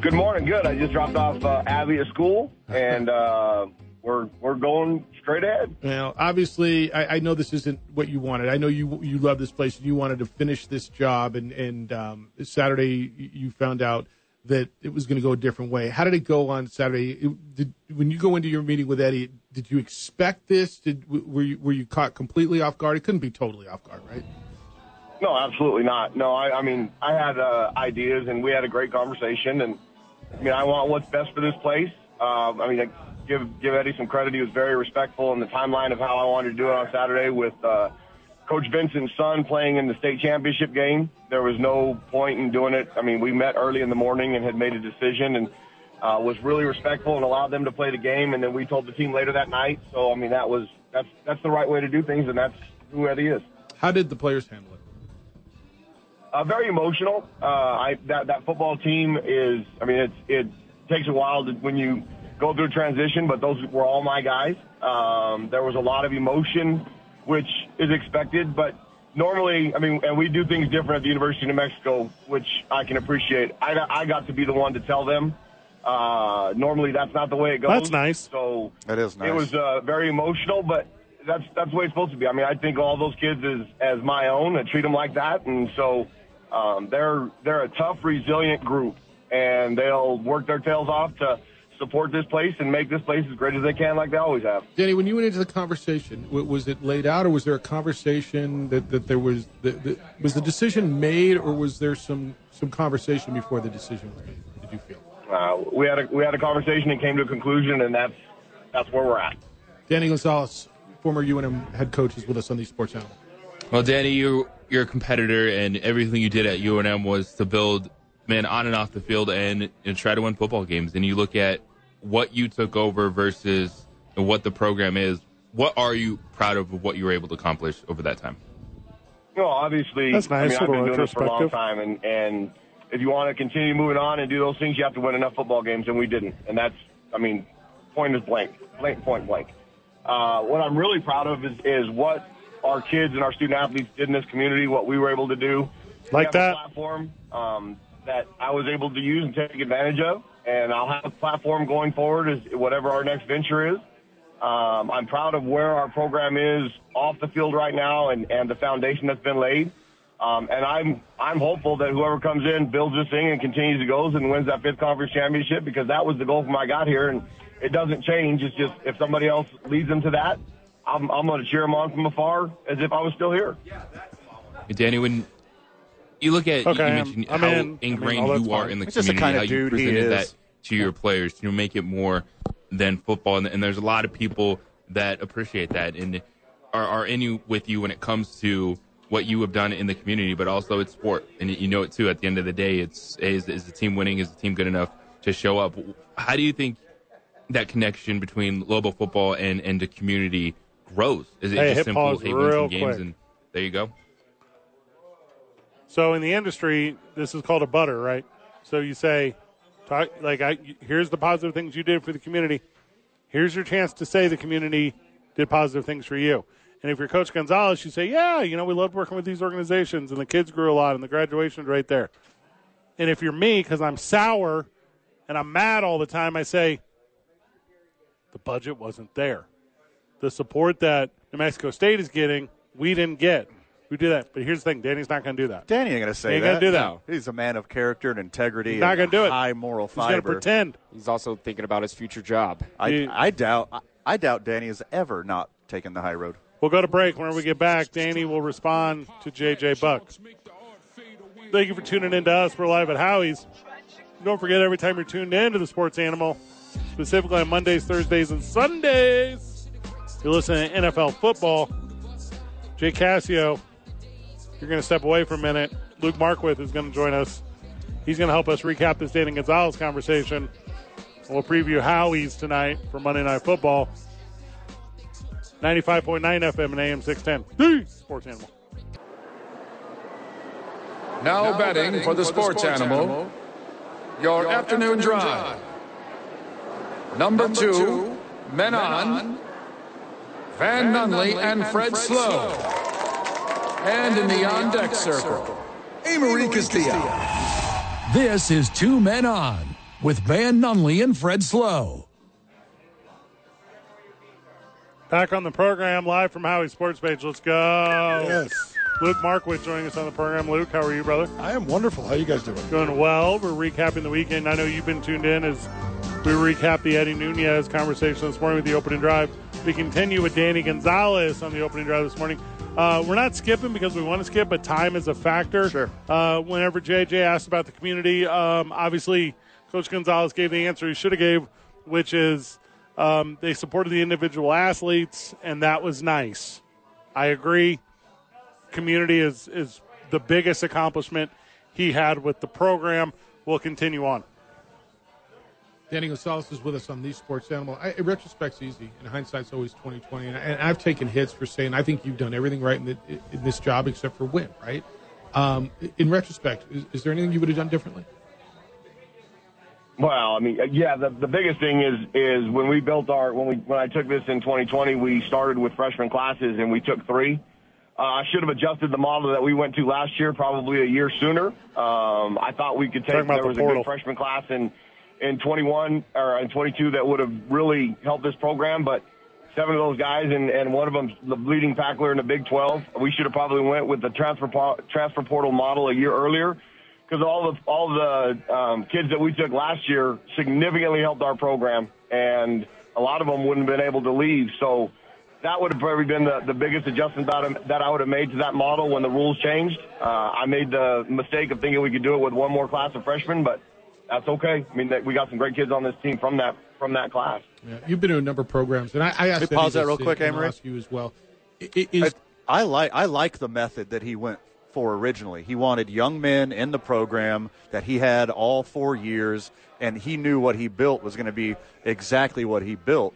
Good morning. Good. I just dropped off uh, Abby at school, and uh, we're we're going straight ahead. Now, obviously, I, I know this isn't what you wanted. I know you you love this place and you wanted to finish this job. And and um, Saturday, you- found out that it was going to go a different way. How did it go on Saturday? It- did when you go into your meeting with Eddie? Did you expect this? Did were you were you caught completely off guard? It couldn't be totally off guard, right? No, absolutely not. No, I, I mean I had uh, ideas, and we had a great conversation. And I mean I want what's best for this place. Um, I mean, I give give Eddie some credit. He was very respectful in the timeline of how I wanted to do it on Saturday with. Uh, Coach Vincent's son playing in the state championship game. There was no point in doing it. I mean, we met early in the morning and had made a decision and uh, was really respectful and allowed them to play the game. And then we told the team later that night. So I mean, that was that's that's the right way to do things, and that's who Eddie is. How did the players handle it? Uh, very emotional. Uh, I that that football team is. I mean, it's it takes a while to, when you go through a transition, but those were all my guys. Um, there was a lot of emotion, which is expected, but normally, I mean, and we do things different at the University of New Mexico, which I can appreciate. I, I got to be the one to tell them. Uh, normally, that's not the way it goes. That's nice. So That is nice. it was uh, very emotional, but that's that's the way it's supposed to be. I mean, I think all those kids as as my own and treat them like that, and so um, they're they're a tough, resilient group, and they'll work their tails off to support this place and make this place as great as they can, like they always have. Danny, when you went into the conversation, was it laid out, or was there a conversation that, that there was that, that, was the decision made, or was there some some conversation before the decision was made? Did you feel? Uh, we had a we had a conversation and came to a conclusion, and that's that's where we're at. Danny Gonzalez, former UNM head coach, is with us on the Sports Channel. Well, Danny, you you're a competitor, and everything you did at UNM was to build men on and off the field and, and try to win football games. And you look at what you took over versus what the program is. What are you proud of of what you were able to accomplish over that time? No, obviously, That's nice, I mean, I've been doing this for a long time, and and if you want to continue moving on and do those things, you have to win enough football games, and we didn't. And that's, I mean, point is blank, blank, point blank. Uh, what I'm really proud of is is what our kids and our student athletes did in this community, what we were able to do. We Like have that. A platform um, that I was able to use and take advantage of, and I'll have a platform going forward as whatever our next venture is. Um, I'm proud of where our program is off the field right now and, and the foundation that's been laid. Um, and I'm I'm hopeful that whoever comes in builds this thing and continues to goes and wins that fifth conference championship because that was the goal from I got here and it doesn't change. It's just if somebody else leads them to that, I'm I'm going to cheer them on from afar as if I was still here. Danny, when you look at, Okay, you I'm- mentioned I'm how in. I mean, ingrained you are fine. in the It's just the community, kind how you dude he presented is. that to your players to make it more than football. And, and there's a lot of people that appreciate that and are, are in you with you when it comes to what you have done in the community, but also it's sport. And you know it too. At the end of the day, it's is, is the team winning? Is the team good enough to show up? How do you think that connection between Lobo football and and the community grows? Is it Hey, just simple pause hey win real some games quick. and there you go? So in the industry, this is called a butter, right? So you say, talk, like, I, here's the positive things you did for the community. Here's your chance to say the community did positive things for you. And if you're Coach Gonzalez, you say, yeah, you know, we loved working with these organizations, and the kids grew a lot, and the graduation's right there. And if you're me, because I'm sour and I'm mad all the time, I say, the budget wasn't there. The support that New Mexico State is getting, we didn't get. We do that. But here's the thing Danny's not going to do that. Danny ain't going to say Ain't that. gonna do that. No. He's a man of character and integrity. He's not gonna do it. High moral He's going to pretend. He's also thinking about his future job. I, I doubt. I, I doubt Danny has ever not taken the high road. We'll go to break. Whenever we get back, Danny will respond to JJ Buck. Thank you for tuning in to us. We're live at Howie's. Don't forget, every time you're tuned in to the Sports Animal, specifically on Mondays, Thursdays, and Sundays, you're listening to NFL football. Jay Cassio, you're going to step away for a minute. Luke Markwith is going to join us. He's going to help us recap this Danny Gonzalez conversation. We'll preview Howie's tonight for Monday Night Football. 95.9 FM and AM 610. The Sports Animal. Now, betting, for the sports, animal, your, afternoon, drive. Number, two, men on, Van Nunley and Fred Slow. And in the on deck circle, Amory Castillo. This is Two Men On with Van Nunley and Fred Slow. Back on the program, live from Howie Sports Page. Let's go. Yes. Luke Markwith joining us on the program. Luke, how are you, brother? I am wonderful. How are you guys doing? Doing well. We're recapping the weekend. I know you've been tuned in as we recap the Eddie Nunez conversation this morning with the opening drive. We continue with Danny Gonzalez on the opening drive this morning. Uh, we're not skipping because we want to skip, but time is a factor. Sure. Uh, whenever JJ asked about the community, um, obviously Coach Gonzalez gave the answer he should have gave, which is um, they supported the individual athletes, and that was nice. I agree. Community is is the biggest accomplishment he had with the program. We'll continue on. Danny Gonzalez is with us on the Sports Animal. I, in retrospect's easy. And in hindsight's always twenty twenty. And, I, and I've taken hits for saying I think you've done everything right in, the, in this job except for win. Right. Um, in retrospect, is, is there anything you would have done differently? Well, I mean, yeah, the, the biggest thing is is when we built our when we when I took this in 2020, we started with freshman classes and we took three. Uh, I should have adjusted the model that we went to last year, probably a year sooner. Um, I thought we could take Talking about there the was a good freshman class in in 21 or in 22 that would have really helped this program, but seven of those guys and, and one of them the leading tackler in the Big 12. We should have probably went with the transfer transfer portal model a year earlier because all the all the um, kids that we took last year significantly helped our program, and a lot of them wouldn't have been able to leave. So that would have probably been the, the biggest adjustment that, that I would have made to that model when the rules changed. Uh, I made the mistake of thinking we could do it with one more class of freshmen, but that's okay. I mean, that we got some great kids on this team from that from that class. Yeah, you've been to a number of programs, and I, I asked Hey, pause that real quick, Amory. ask you as well. I- I- I like I like the method that he went for originally. He wanted young men in the program that he had all four years, and he knew what he built was going to be exactly what he built.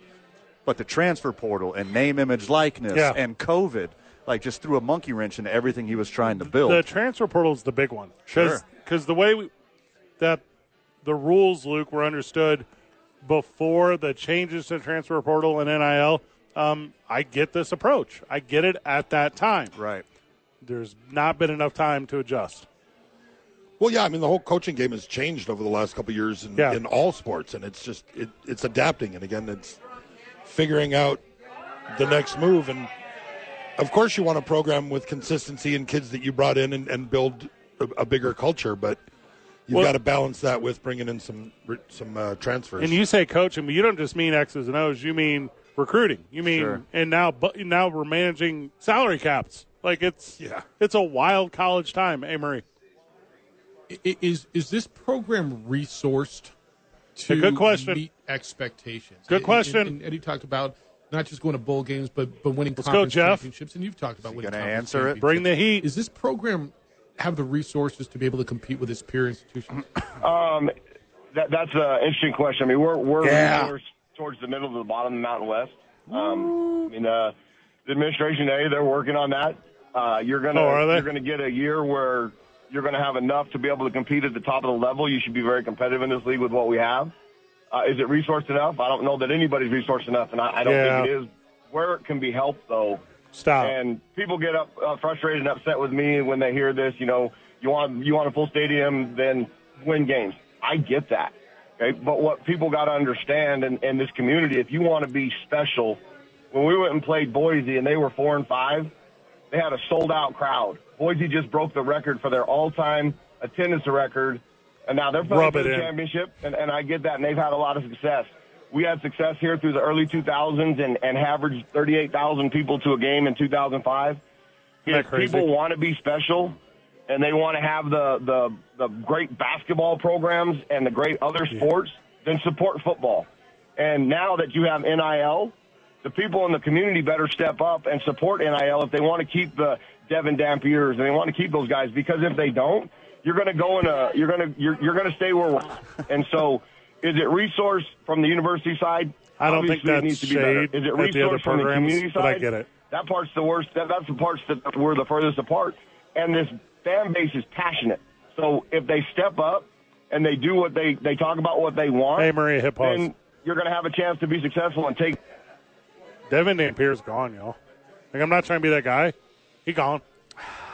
But the transfer portal and name, image, likeness, Yeah. and COVID, like just threw a monkey wrench into everything he was trying to build. The transfer portal is the big one. Sure. Because the way we, that the rules, Luke, were understood before the changes to transfer portal and NIL, um, I get this approach. I get it at that time. right. There's not been enough time to adjust. Well, yeah. I mean, the whole coaching game has changed over the last couple of years in, Yeah. in all sports, and it's just it, it's adapting, and again, it's figuring out the next move. And of course, you want a program with consistency and kids that you brought in and, and build a, a bigger culture, but you've Well- got to balance that with bringing in some some uh, transfers. And you say coaching, but you don't just mean X's and O's. You mean recruiting. You mean Sure. and now but now we're managing salary caps. Like it's Yeah. it's a wild college time. Hey Murray. Is is this program resourced to A good question. meet expectations? Good question. And, and Eddie talked about not just going to bowl games, but but winning Let's go, conference Jeff. championships. And you've talked about winning gonna answer it? Bring the heat. Is this program have the resources to be able to compete with its peer institutions? [clears throat] Um, that, that's an interesting question. I mean, we're we're Yeah. towards the middle to the bottom of the Mountain West. Um, I mean, uh, the administration, A, they're working on that. Uh, you're gonna Oh, you're gonna get a year where you're gonna have enough to be able to compete at the top of the level. You should be very competitive in this league with what we have. Uh, is it resourced enough? I don't know that anybody's resourced enough, and I, I don't Yeah. think it is. Where it can be helped, though, Stop. and people get up uh, frustrated and upset with me when they hear this. You know, you want you want a full stadium, then win games. I get that. Okay, but what people got to understand in, in this community, if you want to be special, when we went and played Boise and they were four and five, they had a sold out crowd. Boise just broke the record for their all time attendance record, and now they're playing Rub for the in. championship, and, and I get that, and they've had a lot of success. We had success here through the early 2000s and, and averaged 38,000 people to a game in 2005. If people want to be special and they want to have the, the, the great basketball programs and the great other sports, then support football. And now that you have NIL, the people in the community better step up and support NIL if they want to keep the Devon Dampiers and they want to keep those guys. Because if they don't, you're going to go in a you're going to you're, you're going to stay where we're at. And so, is it resource from the university side? I don't think Obviously, it that's needs to be better. Is it resource from the community but I get it. That part's the worst. That, that's the parts that we're the furthest apart. And this fan base is passionate. So if they step up and they do what they they talk about what they want, Hey, Maria, pause. then you're going to have a chance to be successful and take Devon Dampier's gone, y'all. Like I'm not trying to be that guy. He gone.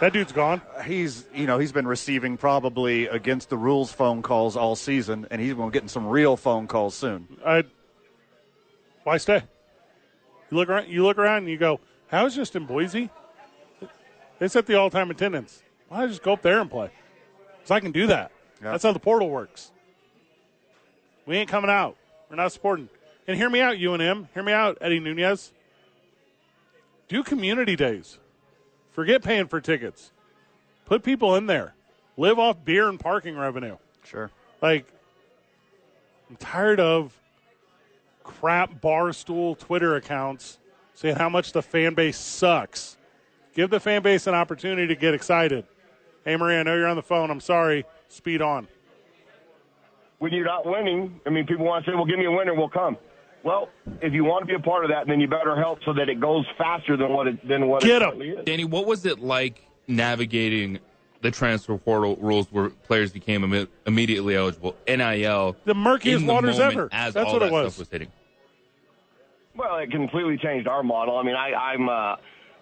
That dude's gone. He's, you know, he's been receiving probably against the rules phone calls all season, and he's going to get some real phone calls soon. I. Why stay? You look around. You look around and you go, "How is just in Boise? They set the all-time attendance. Why don't I just go up there and play? Because I can do that. Yeah. That's how the portal works. We ain't coming out. We're not supporting. And hear me out, UNM. Hear me out, Eddie Nunez. Do community days. Forget paying for tickets. Put people in there. Live off beer and parking revenue. Sure. Like, I'm tired of crap barstool Twitter accounts saying how much the fan base sucks. Give the fan base an opportunity to get excited. Hey, Marie, I know you're on the phone. I'm sorry. Speed on. when you're not winning, I mean, people want to say, well, give me a winner, we'll come. Well, if you want to be a part of that, then you better help so that it goes faster than what it than what Get it 'em. currently is. Danny, what was it like navigating the transfer portal rules where players became imme- immediately eligible? NIL. The murkiest in the waters ever. As That's all what it that was. stuff was hitting. Well, it completely changed our model. I mean, I, I'm uh,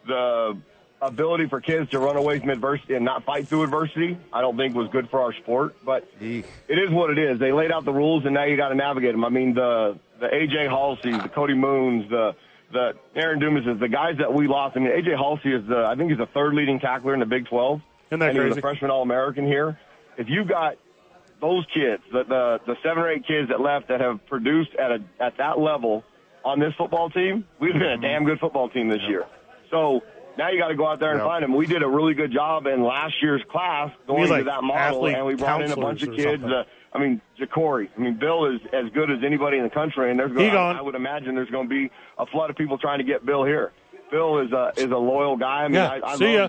the ability for kids to run away from adversity and not fight through adversity. I don't think was good for our sport, but Eek. it is what it is. They laid out the rules, and now you got to navigate them. I mean, the the AJ Haulcy, the Cody Moons, the the Aaron Dumases, the guys that we lost. I mean, AJ Haulcy is the I think he's the third leading tackler in the Big 12, Isn't that and he was a freshman All American here. If you got those kids, the, the the seven or eight kids that left that have produced at a at that level on this football team, we've been a mm-hmm. damn good football team this year. So now you got to go out there and Yeah. find them. We did a really good job in last year's class going need, to that model, and we brought in a bunch of kids. Uh, I mean, Ja'Cory. I mean, Bill is as good as anybody in the country, and there's He going. gone. I would imagine there's going to be a flood of people trying to get Bill here. Bill is a is a loyal guy. I mean, Yeah, I, I see ya.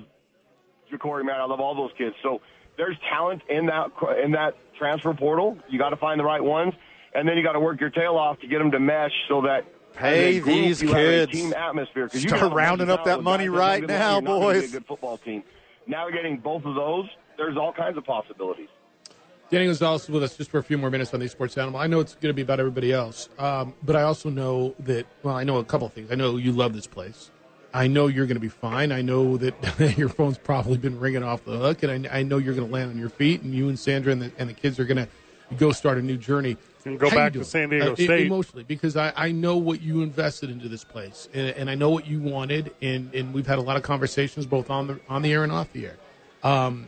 Ja'Cory, man. I love all those kids. So there's talent in that in that transfer portal. You got to find the right ones, and then you got to work your tail off to get them to mesh so that. Pay as these you have a kids. Team atmosphere. 'Cause you Start can have rounding up that money right now, lucky, you're not gonna be boys. A good football team. Navigating both of those, there's all kinds of possibilities. Danny Gonzalez is with us just for a few more minutes on the Sports Animal. I know it's going to be about everybody else, um, but I also know that, well, I know a couple of things. I know you love this place. I know you're going to be fine. I know that [laughs] your phone's probably been ringing off the hook, and I, I know you're going to land on your feet, and you and Sandra and the, and the kids are going to go start a new journey. And go back to? San Diego Uh, State. Emotionally, because I, I know what you invested into this place, and, and I know what you wanted, and, and we've had a lot of conversations both on the on the air and off the air. Um,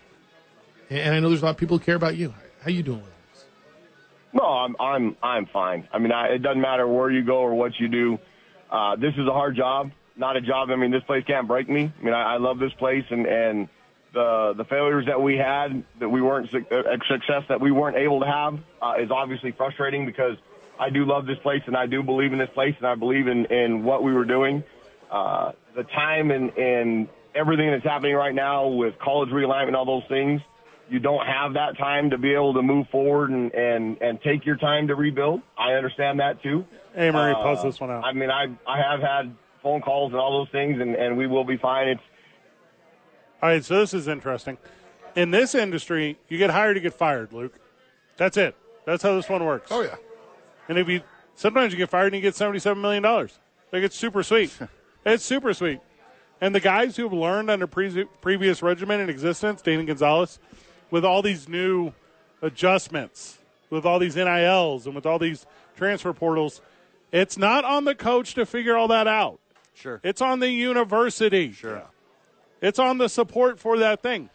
and I know there's a lot of people who care about you. How you doing? No, I'm I'm I'm fine. I mean, I, it doesn't matter where you go or what you do. Uh, this is a hard job, not a job. I mean, this place can't break me. I mean, I, I love this place, and and the the failures that we had, that we weren't uh, success that we weren't able to have, uh, is obviously frustrating because I do love this place and I do believe in this place and I believe in in what we were doing. Uh, the time and and everything that's happening right now with college realignment all those things you don't have that time to be able to move forward and, and, and take your time to rebuild. I understand that too. Hey, Murray, Uh, post this one out. I mean, I I have had phone calls and all those things, and, and we will be fine. It's All right, so this is interesting. In this industry, you get hired, you get fired, Luke. That's it. That's how this one works. Oh yeah. And if you sometimes you get fired and you get seventy-seven million dollars, like it's super sweet. [laughs] it's super sweet. And the guys who have learned under pre- previous regimen in existence, Dana Gonzalez, with all these new adjustments, with all these NILs and with all these transfer portals, it's not on the coach to figure all that out. Sure. It's on the university. Sure. It's on the support for that thing.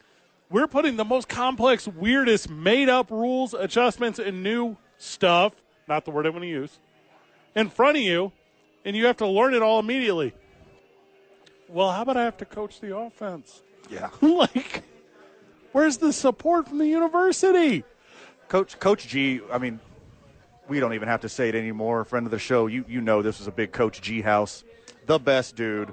We're putting the most complex, weirdest, made up rules, adjustments, and new stuff, not the word I want to use, in front of you, and you have to learn it all immediately. Well, how about I have to coach the offense? Yeah. [laughs] like, where's the support from the university? Coach Coach G, I mean, we don't even have to say it anymore. Friend of the show, you you know this is a big Coach G house. The best dude,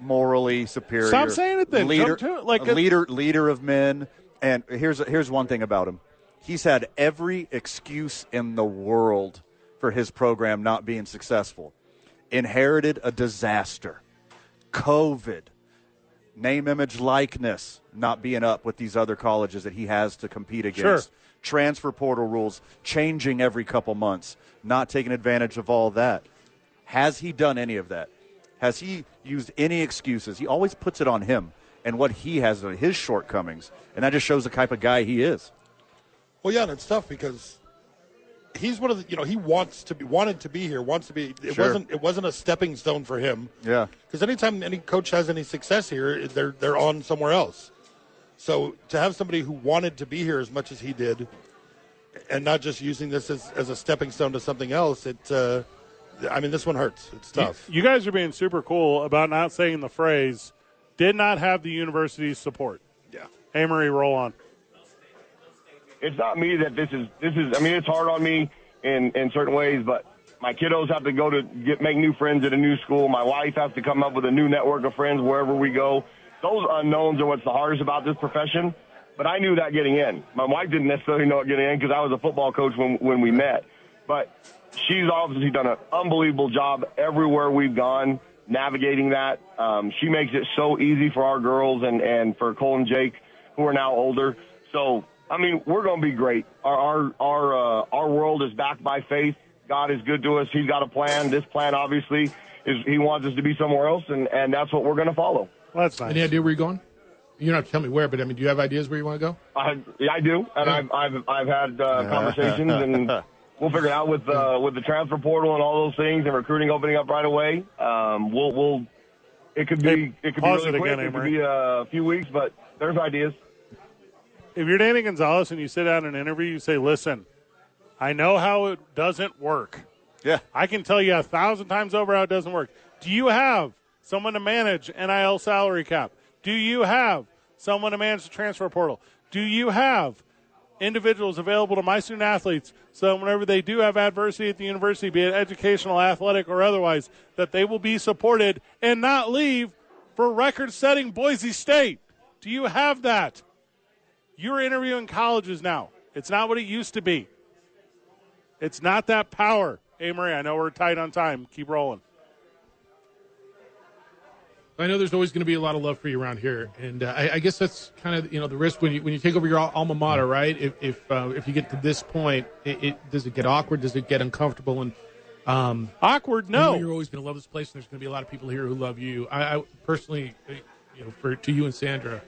morally superior. Stop saying it then. Leader, it. Like a a- leader, leader of men. And here's here's one thing about him. He's had every excuse in the world for his program not being successful. Inherited a disaster. COVID, name, image, likeness not being up with these other colleges that he has to compete against. Sure. Transfer portal rules changing every couple months, not taking advantage of all that. Has he done any of that? Has he used any excuses? He always puts it on him and what he has, on his shortcomings. And that just shows the type of guy he is. Well, yeah, and it's tough because he's one of the you know he wants to be wanted to be here, wants to be. It Sure. wasn't it wasn't a stepping stone for him. Yeah. Because anytime any coach has any success here, they're they're on somewhere else. So to have somebody who wanted to be here as much as he did, and not just using this as, as a stepping stone to something else, it. Uh, I mean, this one hurts. It's tough. You guys are being super cool about not saying the phrase, did not have the university's support. Yeah. Amory, Marie, roll on. it's not me that this is this is I mean it's hard on me in in certain ways, but my kiddos have to go to get make new friends at a new school. My wife has to come up with a new network of friends wherever we go. Those unknowns are what's the hardest about this profession. But I knew that getting in. My wife didn't necessarily know it getting in because I was a football coach when when we met. But she's obviously done an unbelievable job everywhere we've gone navigating that. Um, she makes it so easy for our girls and and for Cole and Jake who are now older. So I mean, we're going to be great. Our our our uh, our world is backed by faith. God is good to us. He's got a plan. This plan, obviously, is He wants us to be somewhere else, and and that's what we're going to follow. Well, that's nice. Any idea where you're going? You don't have to tell me where, but I mean, do you have ideas where you want to go? I, yeah, I do, and I've I've I've had uh, [laughs] conversations, and [laughs] we'll figure it out with uh, with the transfer portal and all those things, and recruiting opening up right away. Um, we'll we'll it could be it could be really it quick. again, it could be a few weeks, but there's ideas. If you're Danny Gonzalez and you sit down in an interview, you say, listen, I know how it doesn't work. Yeah. I can tell you a thousand times over how it doesn't work. Do you have someone to manage NIL salary cap? Do you have someone to manage the transfer portal? Do you have individuals available to my student athletes so whenever they do have adversity at the university, be it educational, athletic, or otherwise, that they will be supported and not leave for record setting Boise State? Do you have that? You're interviewing colleges now. It's not what it used to be. It's not that power. Hey, Marie, I know we're tight on time. Keep rolling. I know there's always going to be a lot of love for you around here, and uh, I, I guess that's kind of you know the risk when you when you take over your alma mater, right? If if uh, if you get to this point, it, it does it get awkward? Does it get uncomfortable? And um, awkward? No. you're always going to love this place, and there's going to be a lot of people here who love you. I, I personally, uh, you know, for to you and Sandra,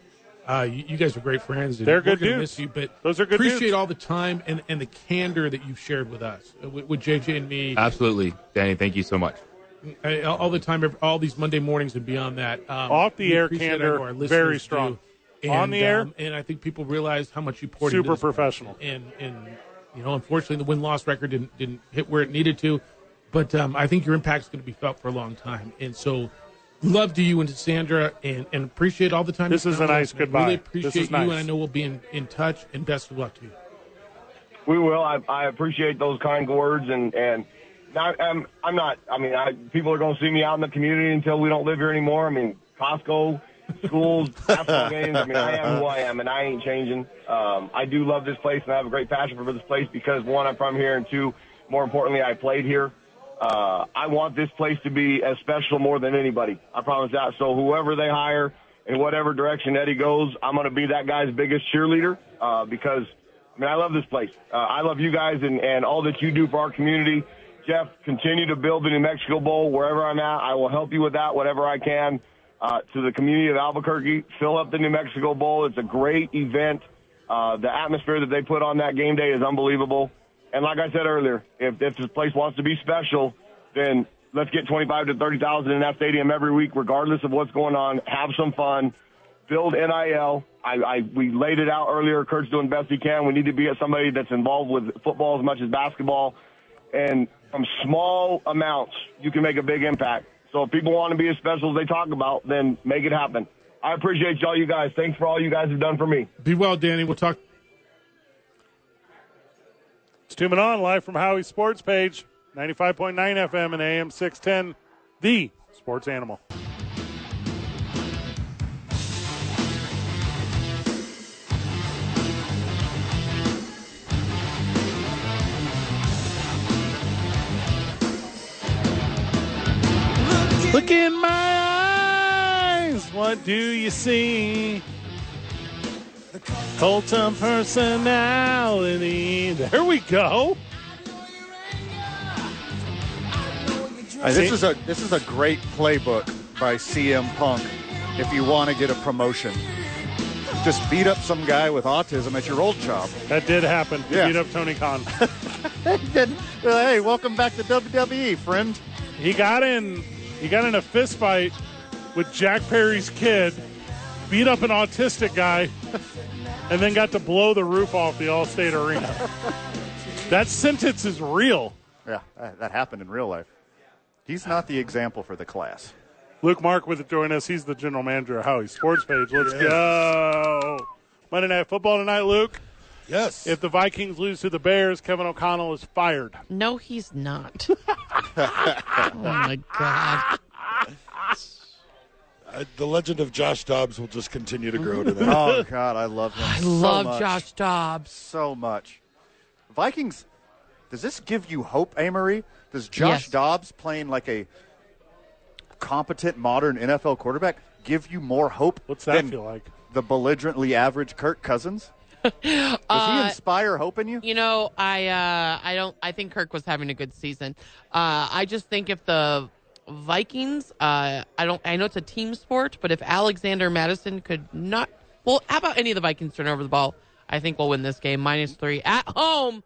uh, you, you guys are great friends. and They're we're good gonna dudes. Miss you, but Those are good Appreciate dudes. all the time and and the candor that you've shared with us, uh, with, with JJ and me. Absolutely, Danny. Thank you so much. I, all all the time, all these Monday mornings and beyond that. Um, Off the air appreciate. I candor, know our listeners very strong. do. On the air? um, and I think people realize how much you poured Super into this place. professional. And and you know, unfortunately, the win loss record didn't didn't hit where it needed to, but um, I think your impact is going to be felt for a long time. And so, love to you and to Sandra, and, and appreciate all the time. This is a nice. And goodbye. Really This appreciate is you, and. I know we'll be in, in touch. And best of luck to you. We will. I, I appreciate those kind words, and and now I'm I'm not. I mean, I, people are going to see me out in the community until we don't live here anymore. I mean, Costco schools, [laughs] basketball games. I mean, I am who I am, and I ain't changing. Um, I do love this place, and I have a great passion for this place because one, I'm from here, and two, more importantly, I played here. Uh, I want this place to be as special more than anybody. I promise that. So whoever they hire, in whatever direction Eddie goes, I'm going to be that guy's biggest cheerleader uh, because I mean I love this place. Uh, I love you guys and, and all that you do for our community. Jeff, continue to build the New Mexico Bowl wherever I'm at. I will help you with that, whatever I can. Uh, to the community of Albuquerque, fill up the New Mexico Bowl. It's a great event. Uh, the atmosphere that they put on that game day is unbelievable. And like I said earlier, if, if this place wants to be special, then let's get 25 to 30,000 in that stadium every week, regardless of what's going on. Have some fun. Build NIL. I, I, we laid it out earlier. Kurt's doing best he can. We need to be at somebody that's involved with football as much as basketball. And from small amounts, you can make a big impact. So if people want to be as special as they talk about, then make it happen. I appreciate y'all, you guys. Thanks for all you guys have done for me. Be well, Danny. We'll talk. It's two men on live from Howie's Sports page, 95.9 FM and AM 610, the sports animal. Look in my eyes. What do you see? Cult of Personality. There we go. This is a this is a great playbook by CM Punk. If you want to get a promotion, just beat up some guy with autism at your old job. That did happen. Yeah. beat up Tony Khan. [laughs] hey, welcome back to WWE, friend. he got in. He got in a fist fight with Jack Perry's kid, beat up an autistic guy, [laughs] and then got to blow the roof off the Allstate Arena. [laughs] that sentence is real. Yeah, that happened in real life. He's not the example for the class. Luke Markwith it join us. He's the general manager of Howie's Sports Page. Let's go. Monday Night Football tonight, Luke. Yes. If the Vikings lose to the Bears, Kevin O'Connell is fired. No, he's not. [laughs] oh my god. Uh, the legend of Josh Dobbs will just continue to grow tonight. [laughs] Oh God, I love him. I so love much. Josh Dobbs. so much. Vikings. Does this give you hope, Amory? Does Josh Yes. Dobbs playing like a competent modern NFL quarterback give you more hope? What's that than feel like? The belligerently average Kirk Cousins. [laughs] Does he Uh, inspire hope in you? You know, I uh, I don't. I think Kirk was having a good season. Uh, I just think if the Vikings, uh, I don't. I know it's a team sport, but if Alexander Mattison could not, well, how about any of the Vikings turn over the ball? I think we'll win this game minus three at home.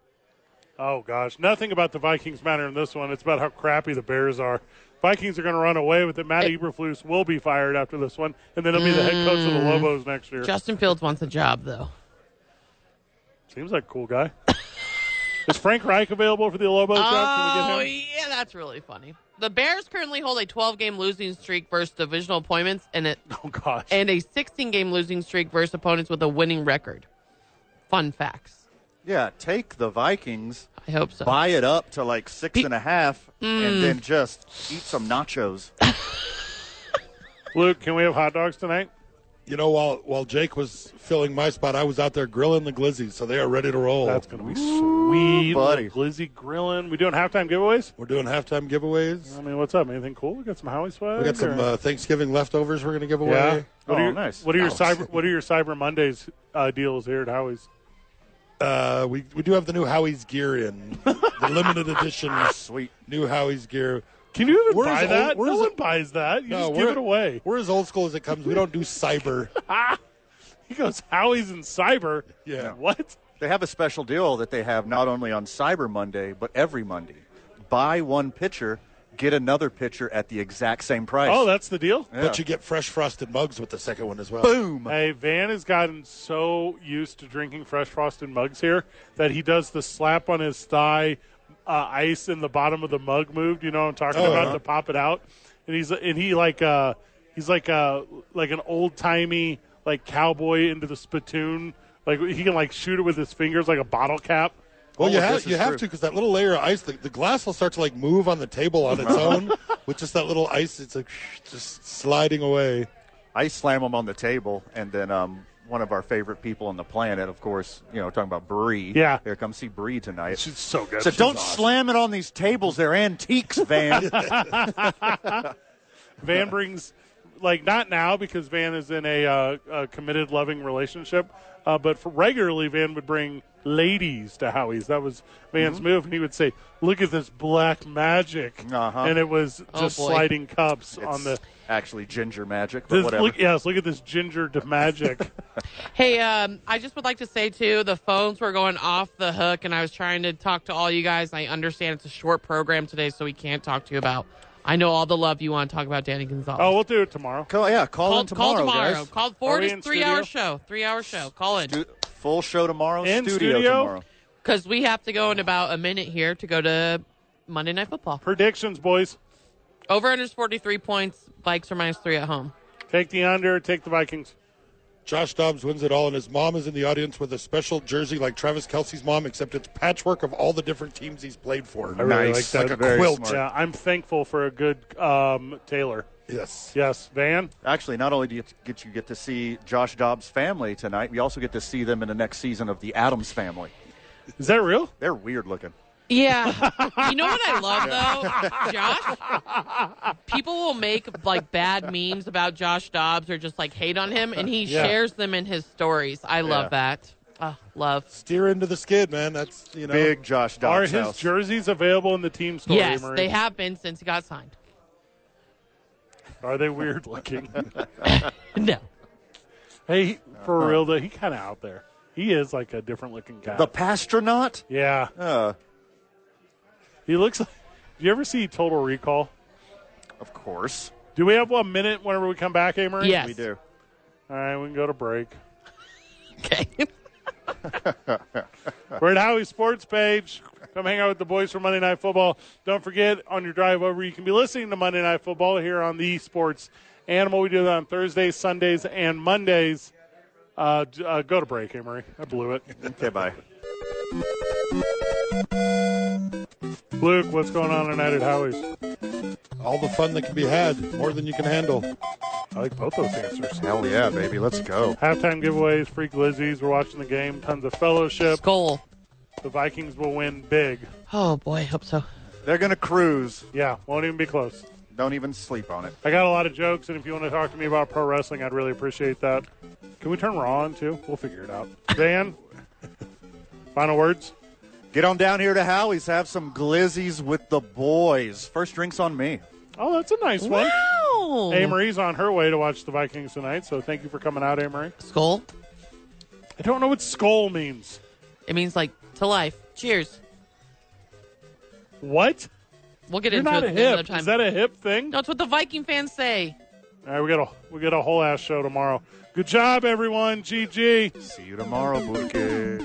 Oh gosh, nothing about the Vikings matter in this one. It's about how crappy the Bears are. Vikings are going to run away with it. Matt Eberflus will be fired after this one, and then he'll be the head coach of the Lobos next year. Justin Fields wants a job though. Seems like a cool guy. Is Frank Reich available for the Lobo job? Can Oh we get him? yeah, that's really funny. The Bears currently hold a 12 game losing streak versus divisional appointments and it [laughs] Oh gosh. and a 16 game losing streak versus opponents with a winning record. Fun facts. Yeah, take the Vikings, I hope so. buy it up to like six Be- and a half, Mm. and then just eat some nachos. [laughs] Luke, can we have hot dogs tonight? You know, while while Jake was filling my spot, I was out there grilling the glizzies, so they are ready to roll. That's going to be sweet. buddy. Glizzy grilling. We doing halftime giveaways? We're doing halftime giveaways. I mean, what's up? Anything cool? We got some Howie swag. We got some uh, Thanksgiving leftovers we're going to give away. yeah. What are Oh, your, nice. What are your cyber What are your Cyber Mondays uh, deals here at Howie's? Uh, we we do have the new Howie's gear in [laughs] the limited edition. Sweet. New Howie's gear. Can you even We're buy as that? old- we're no as- one buys that. You No, just give it away. We're as old school as it comes. We don't do cyber. [laughs] He goes Howie's and Cyber. Yeah. What? They have a special deal that they have not only on Cyber Monday, but every Monday. Buy one pitcher, get another pitcher at the exact same price. Oh, that's the deal. Yeah. But you get fresh frosted mugs with the second one as well. boom. Hey, Van has gotten so used to drinking fresh frosted mugs here that he does the slap on his thigh, uh, ice in the bottom of the mug moved. You know what I'm talking Oh, about yeah. to pop it out, and he's and he like uh he's like uh like an old timey like cowboy into the spittoon. Like he can like shoot it with his fingers like a bottle cap. Well, Oh, you have you have true. to because that little layer of ice, the, the glass will start to like move on the table on its own [laughs] with just that little ice. It's like just sliding away. I slam them on the table, and then um, one of our favorite people on the planet, of course, you know, talking about Bree. Yeah. Here, come see Bree tonight. She's so good. So She's don't awesome. slam it on these tables. They're antiques, Van. [laughs] [laughs] Van brings, like, not now because Van is in a, uh, a committed, loving relationship, uh, but for regularly, Van would bring ladies to Howie's. That was Van's Mm-hmm. move, and he would say, "Look at this black magic," Uh-huh. and it was Oh, just boy. sliding cups It's on the. Actually ginger magic, but This, whatever. look, yes, look at this ginger to magic. [laughs] Hey, um, I just would like to say too, the phones were going off the hook, and I was trying to talk to all you guys. And I understand it's a short program today, so we can't talk to you about. I know all the love you want to talk about Danny Gonzalez. oh, we'll do it tomorrow. Call, yeah, call, call, in tomorrow, call tomorrow. guys. Call Are forward we is in three hour show. Three hour show. Call in Du- Full show tomorrow. In studio, studio? tomorrow. because we have to go in about a minute here to go to Monday Night Football. Predictions, boys. Over under is forty three points. Vikes are minus three at home. Take the under. Take the Vikings. Josh Dobbs wins it all, and his mom is in the audience with a special jersey like Travis Kelce's mom, except it's patchwork of all the different teams he's played for. I really Nice. like that. Like a Very quilt. smart. Yeah, I'm thankful for a good um, Taylor. Yes. Yes, Van. Actually, not only do you get you get to see Josh Dobbs' family tonight, we also get to see them in the next season of the Addams Family. Is that real? They're weird looking. Yeah. [laughs] you know what I love though, Josh? People will make like bad memes about Josh Dobbs or just like hate on him, and he Yeah. shares them in his stories. I love Yeah. that. Uh, love. Steer into the skid, man. That's you know. Big Josh Dobbs. Are his house. jerseys available in the team store? yes, Marie? they have been since he got signed. Are they weird looking? [laughs] No. hey, for Uh-huh. real though, he kind of out there. He is like a different looking guy. the Passtronaut? yeah, Uh, he looks like. Do you ever see Total Recall? of course. Do we have one minute whenever we come back, Amory? Yes. We do. All right, we can go to break. Okay. [laughs] We're at Howie's Sports page. Come hang out with the boys for Monday Night Football. Don't forget, on your drive over, you can be listening to Monday Night Football here on the Sports Animal. We do that on Thursdays, Sundays, and Mondays. Uh, uh, go to break, Amory. I blew it. Okay, bye. Luke, what's going on tonight at Howie's? All the fun that can be had, more than you can handle. I like both those answers. Hell yeah, baby. Let's go. Halftime giveaways, free glizzies. We're watching the game. Tons of fellowship. Skol. The Vikings will win big. Oh boy, hope so. They're going to cruise. Yeah, won't even be close. Don't even sleep on it. I got a lot of jokes, and if you want to talk to me about pro wrestling, I'd really appreciate that. Can we turn Raw on too? We'll figure it out. Dan, [laughs] final words. Get on down here to Howie's. Have some glizzies with the boys. First drinks on me. Oh, that's a nice one. Wow. Amory's on her way to watch the Vikings tonight, so thank you for coming out, Amory. Skol. I don't know what skol means. It means like to life. Cheers. What? We'll get You're into not it a another hip. time. Is that a hip thing? no, it's what the Viking fans say. All right, we got a we got a whole ass show tomorrow. Good job, everyone. GG. See you tomorrow, Bookie.